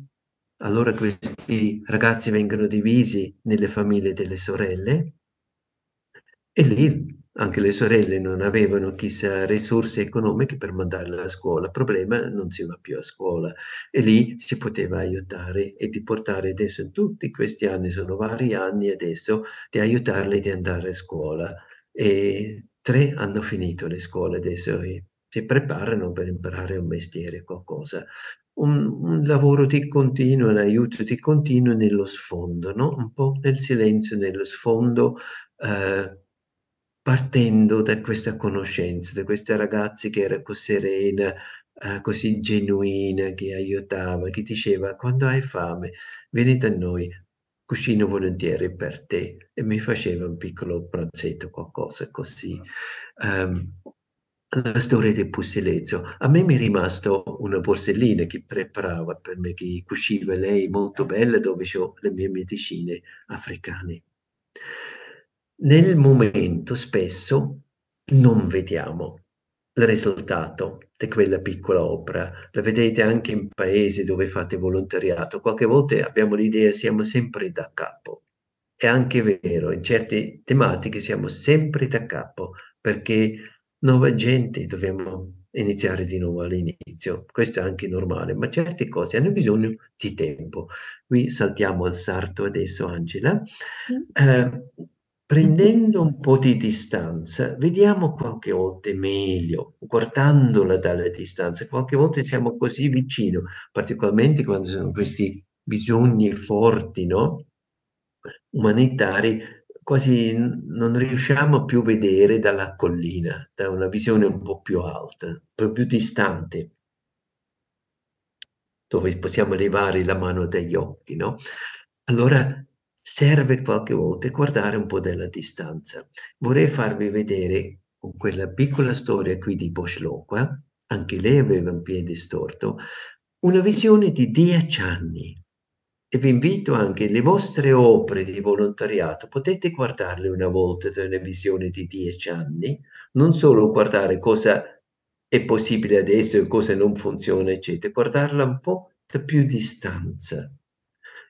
allora questi ragazzi vengono divisi nelle famiglie delle sorelle e lì anche le sorelle non avevano chissà risorse economiche per mandarle a scuola. Il problema non si va più a scuola e lì si poteva aiutare e di portare adesso in tutti questi anni, sono vari anni adesso, di aiutarli di andare a scuola. E tre hanno finito le scuole adesso e si preparano per imparare un mestiere, qualcosa. Un, un, lavoro di continuo, un aiuto di continuo nello sfondo, no? un po' nel silenzio, nello sfondo, eh, partendo da questa conoscenza, da questa ragazza che era così serena, eh, così genuina, che aiutava, che diceva quando hai fame vieni da noi, cucino volentieri per te e mi faceva un piccolo pranzetto, qualcosa così. Um, la storia del Pussilezzo. A me mi è rimasto una borsellina che preparava per me, che cuciva lei molto bella, dove ho le mie medicine africane. Nel momento spesso non vediamo il risultato di quella piccola opera. La vedete anche in paesi dove fate volontariato. Qualche volta abbiamo l'idea siamo sempre da capo. È anche vero, in certe tematiche siamo sempre da capo, perché nuova gente dobbiamo iniziare di nuovo all'inizio. Questo è anche normale, ma certe cose hanno bisogno di tempo. Qui saltiamo al sarto adesso, Angela. Eh, prendendo un po' di distanza, vediamo qualche volta meglio, guardandola dalla distanza. Qualche volta siamo così vicino, particolarmente quando sono questi bisogni forti, no? Umanitari, quasi non riusciamo più a vedere dalla collina, da una visione un po' più alta, un po' più distante, dove possiamo levare la mano dagli occhi, no? Allora serve qualche volta guardare un po' dalla distanza. Vorrei farvi vedere con quella piccola storia qui di Boschloqua, anche lei aveva un piede storto, una visione di dieci anni. E vi invito anche le vostre opere di volontariato, potete guardarle una volta da una visione di dieci anni, non solo guardare cosa è possibile adesso e cosa non funziona, eccetera, guardarla un po' da più distanza.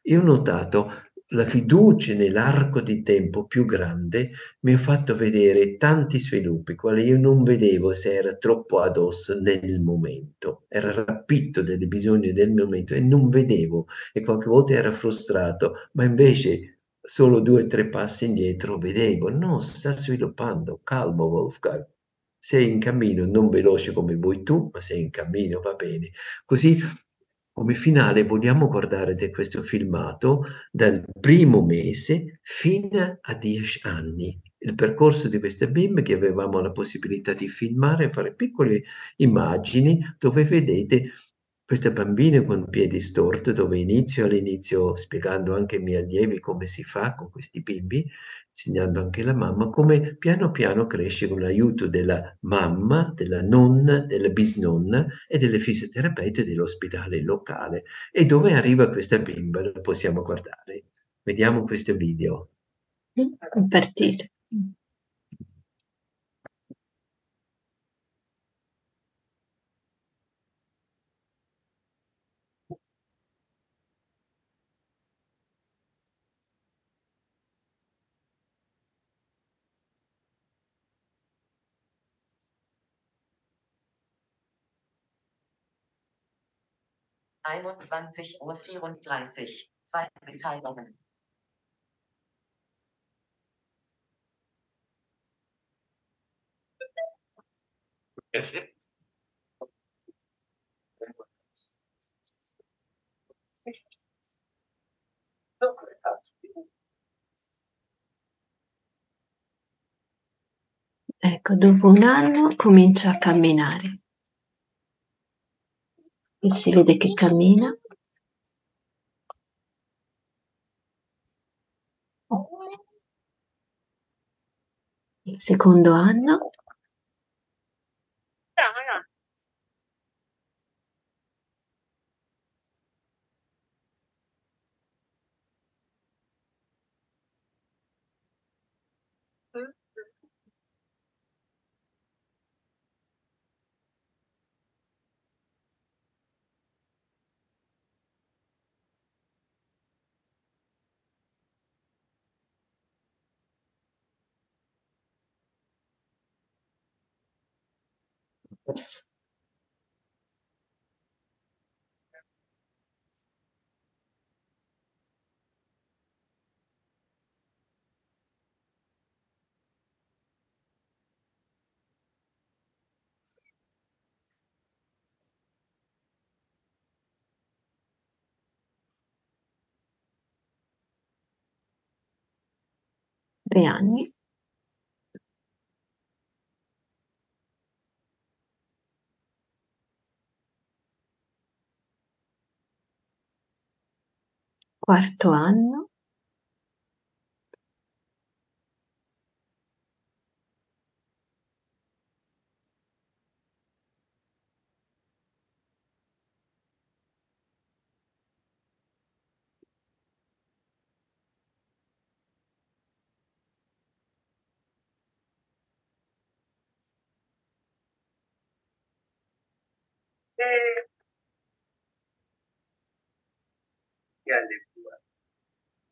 Io ho notato la fiducia nell'arco di tempo più grande mi ha fatto vedere tanti sviluppi, quali io non vedevo se era troppo addosso nel momento. Era rapito dalle bisogni del momento e non vedevo e qualche volta era frustrato, ma invece solo due o tre passi indietro vedevo, no, sta sviluppando, calmo Wolfgang, sei in cammino, non veloce come vuoi tu, ma sei in cammino, va bene. Così come finale vogliamo guardare questo filmato dal primo mese fino a dieci anni. Il percorso di questa bimba che avevamo la possibilità di filmare, fare piccole immagini dove vedete questa bambina con piedi storti, dove inizio all'inizio spiegando anche ai miei allievi come si fa con questi bimbi, insegnando anche la mamma, come piano piano cresce con l'aiuto della mamma, della nonna, della bisnonna e delle fisioterapeute dell'ospedale locale. E dove arriva questa bimba lo possiamo guardare. Vediamo questo video. È partito. 21.34 Uhr. 2 Mitteilungen. Ecco, dopo un anno comincia a camminare e si vede che cammina. Il secondo anno. Ops. Tre anni. Quarto anno.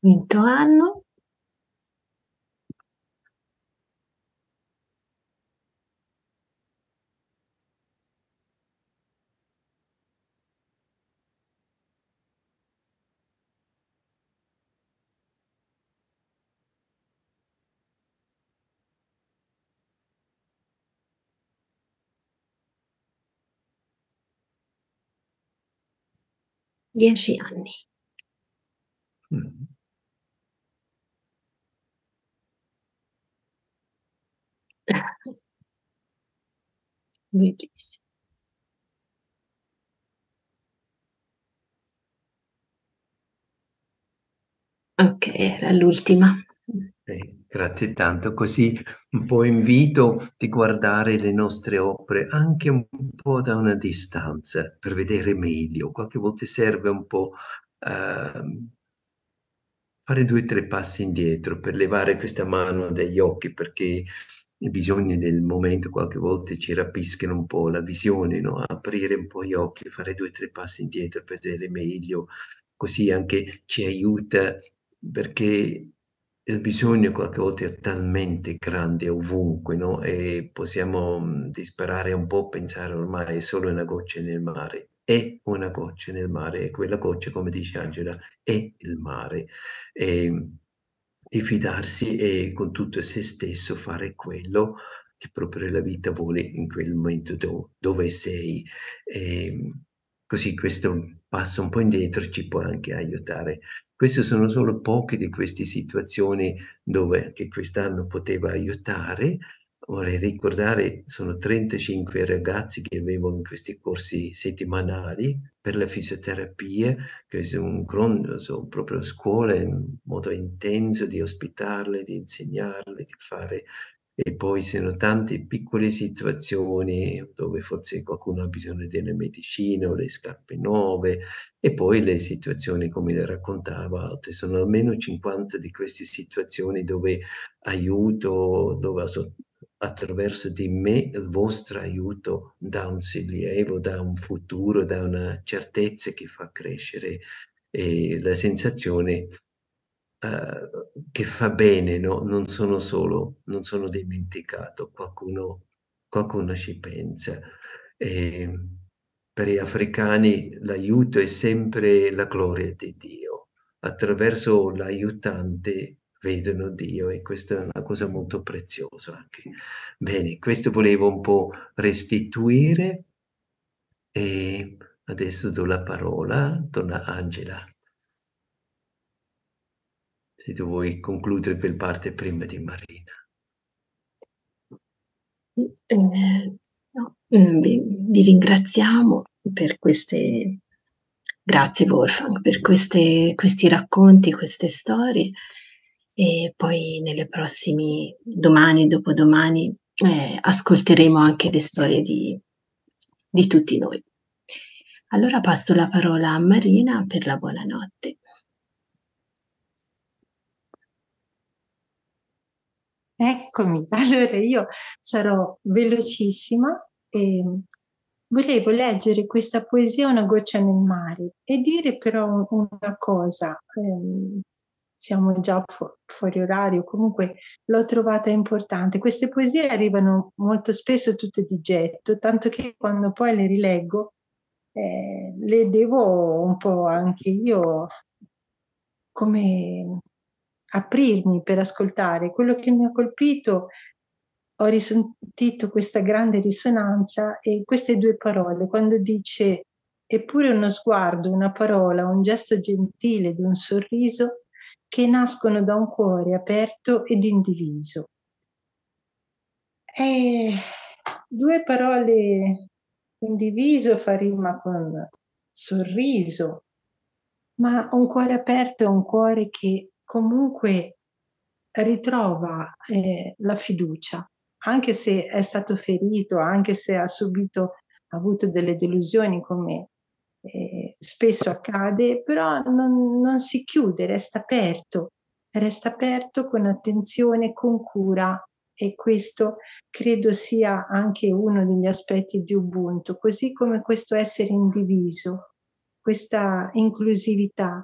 Quinto anno. Dieci anni. Mm. Bellissimo. Ok, era l'ultima. Sì. Grazie tanto, così un po' invito di guardare le nostre opere anche un po' da una distanza per vedere meglio. Qualche volta serve un po' uh, fare due o tre passi indietro per levare questa mano dagli occhi perché i bisogni del momento qualche volta ci rapiscono un po' la visione, no? aprire un po' gli occhi, fare due o tre passi indietro per vedere meglio, così anche ci aiuta perché il bisogno qualche volta è talmente grande ovunque, no? E possiamo mh, disperare un po', pensare ormai è solo una goccia nel mare. È una goccia nel mare e quella goccia, come dice Angela, è il mare. E, di fidarsi e con tutto se stesso fare quello che proprio la vita vuole in quel momento do, dove sei. E così questo passo un po' indietro ci può anche aiutare. Queste sono solo poche di queste situazioni dove che quest'anno poteva aiutare. Vorrei ricordare, sono 35 ragazzi che avevo in questi corsi settimanali per la fisioterapia, che sono, un, sono proprio scuole in modo intenso di ospitarle, di insegnarle, di fare e poi sono tante piccole situazioni dove forse qualcuno ha bisogno della medicina o le scarpe nuove e poi le situazioni come le raccontava altre sono almeno 50 di queste situazioni dove aiuto dove attraverso di me il vostro aiuto dà un sollievo dà un futuro dà una certezza che fa crescere e la sensazione uh, che fa bene, no? non sono solo, non sono dimenticato, qualcuno, qualcuno ci pensa. E per gli africani l'aiuto è sempre la gloria di Dio. Attraverso l'aiutante vedono Dio e questa è una cosa molto preziosa anche. Bene, questo volevo un po' restituire e adesso do la parola, donna Angela se tu vuoi concludere quel parte prima di Marina. Eh, no, mm, vi, vi, ringraziamo per queste, grazie Wolfgang, per queste, questi racconti, queste storie e poi nelle prossime, domani, dopodomani, eh, ascolteremo anche le storie di, di tutti noi. Allora passo la parola a Marina per la buonanotte. Eccomi, allora io sarò velocissima e volevo leggere questa poesia Una goccia nel mare e dire però una cosa, ehm, siamo già fu- fuori orario, comunque l'ho trovata importante. Queste poesie arrivano molto spesso tutte di getto, tanto che quando poi le rileggo eh, le devo un po' anche io come aprirmi per ascoltare. Quello che mi ha colpito, ho risentito questa grande risonanza e queste due parole, quando dice eppure uno sguardo, una parola, un gesto gentile di un sorriso che nascono da un cuore aperto ed indiviso. E due parole indiviso fa rima con sorriso, ma un cuore aperto è un cuore che comunque ritrova eh, la fiducia, anche se è stato ferito, anche se ha subito, ha avuto delle delusioni come eh, spesso accade, però non, non si chiude, resta aperto, resta aperto con attenzione, con cura e questo credo sia anche uno degli aspetti di Ubuntu, così come questo essere indiviso, questa inclusività,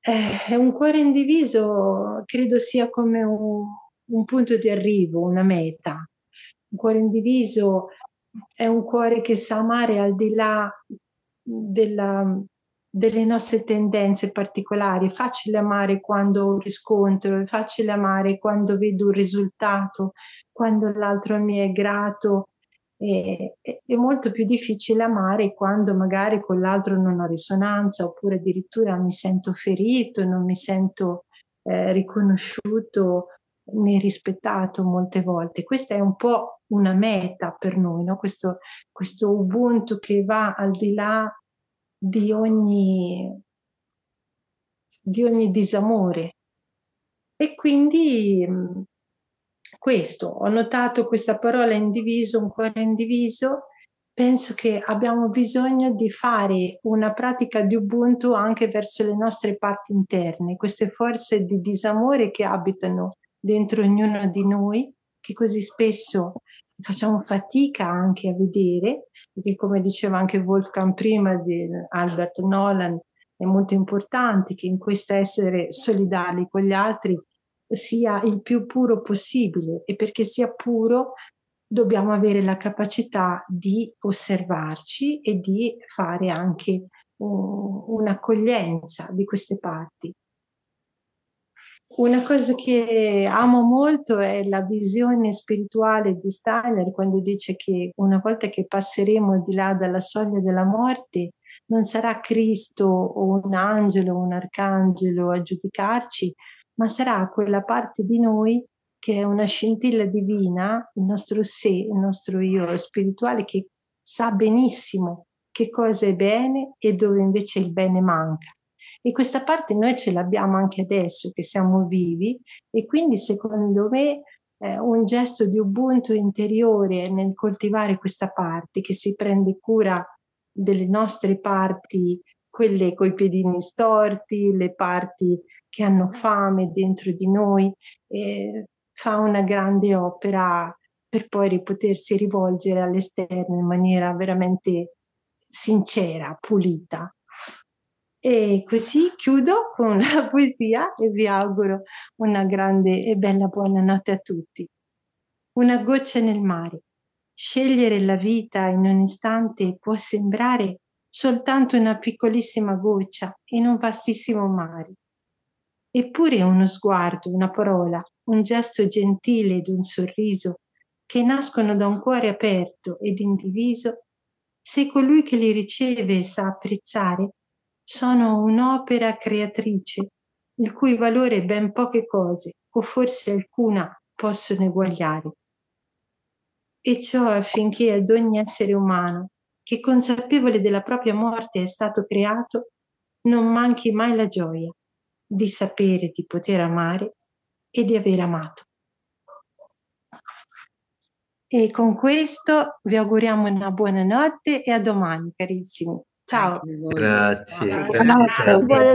eh, un cuore indiviso, credo sia come un, un punto di arrivo, una meta. Un cuore indiviso è un cuore che sa amare al di là della, delle nostre tendenze particolari. È facile amare quando ho un riscontro, è facile amare quando vedo un risultato, quando l'altro mi è grato e, è molto più difficile amare quando magari con l'altro non ho risonanza oppure addirittura mi sento ferito, non mi sento eh, riconosciuto né rispettato molte volte. Questa è un po' una meta per noi, no? questo, questo Ubuntu che va al di là di ogni, di ogni disamore. E quindi mh, questo, ho notato questa parola indiviso, un cuore indiviso, penso che abbiamo bisogno di fare una pratica di Ubuntu anche verso le nostre parti interne, queste forze di disamore che abitano dentro ognuno di noi, che così spesso facciamo fatica anche a vedere, perché come diceva anche Wolfgang prima di Albert Nolan, è molto importante che in questo essere solidali con gli altri sia il più puro possibile e perché sia puro dobbiamo avere la capacità di osservarci e di fare anche uh, un'accoglienza di queste parti. Una cosa che amo molto è la visione spirituale di Steiner quando dice che una volta che passeremo di là dalla soglia della morte non sarà Cristo o un angelo o un arcangelo a giudicarci, ma sarà quella parte di noi che è una scintilla divina, il nostro sé, il nostro io spirituale che sa benissimo che cosa è bene e dove invece il bene manca. E questa parte noi ce l'abbiamo anche adesso che siamo vivi e quindi secondo me eh, un gesto di ubuntu interiore nel coltivare questa parte che si prende cura delle nostre parti, quelle coi piedini storti, le parti che hanno fame dentro di noi, eh, fa una grande opera per poi potersi rivolgere all'esterno in maniera veramente sincera, pulita. E così chiudo con la poesia e vi auguro una grande e bella buonanotte a tutti. Una goccia nel mare. Scegliere la vita in un istante può sembrare soltanto una piccolissima goccia in un vastissimo mare. Eppure uno sguardo, una parola, un gesto gentile ed un sorriso che nascono da un cuore aperto ed indiviso, se colui che li riceve sa apprezzare, sono un'opera creatrice, il cui valore ben poche cose, o forse alcuna, possono eguagliare. E ciò affinché ad ogni essere umano, che consapevole della propria morte è stato creato, non manchi mai la gioia di sapere di poter amare e di aver amato. E con questo vi auguriamo una buona notte e a domani, carissimi. Ciao. Grazie, grazie.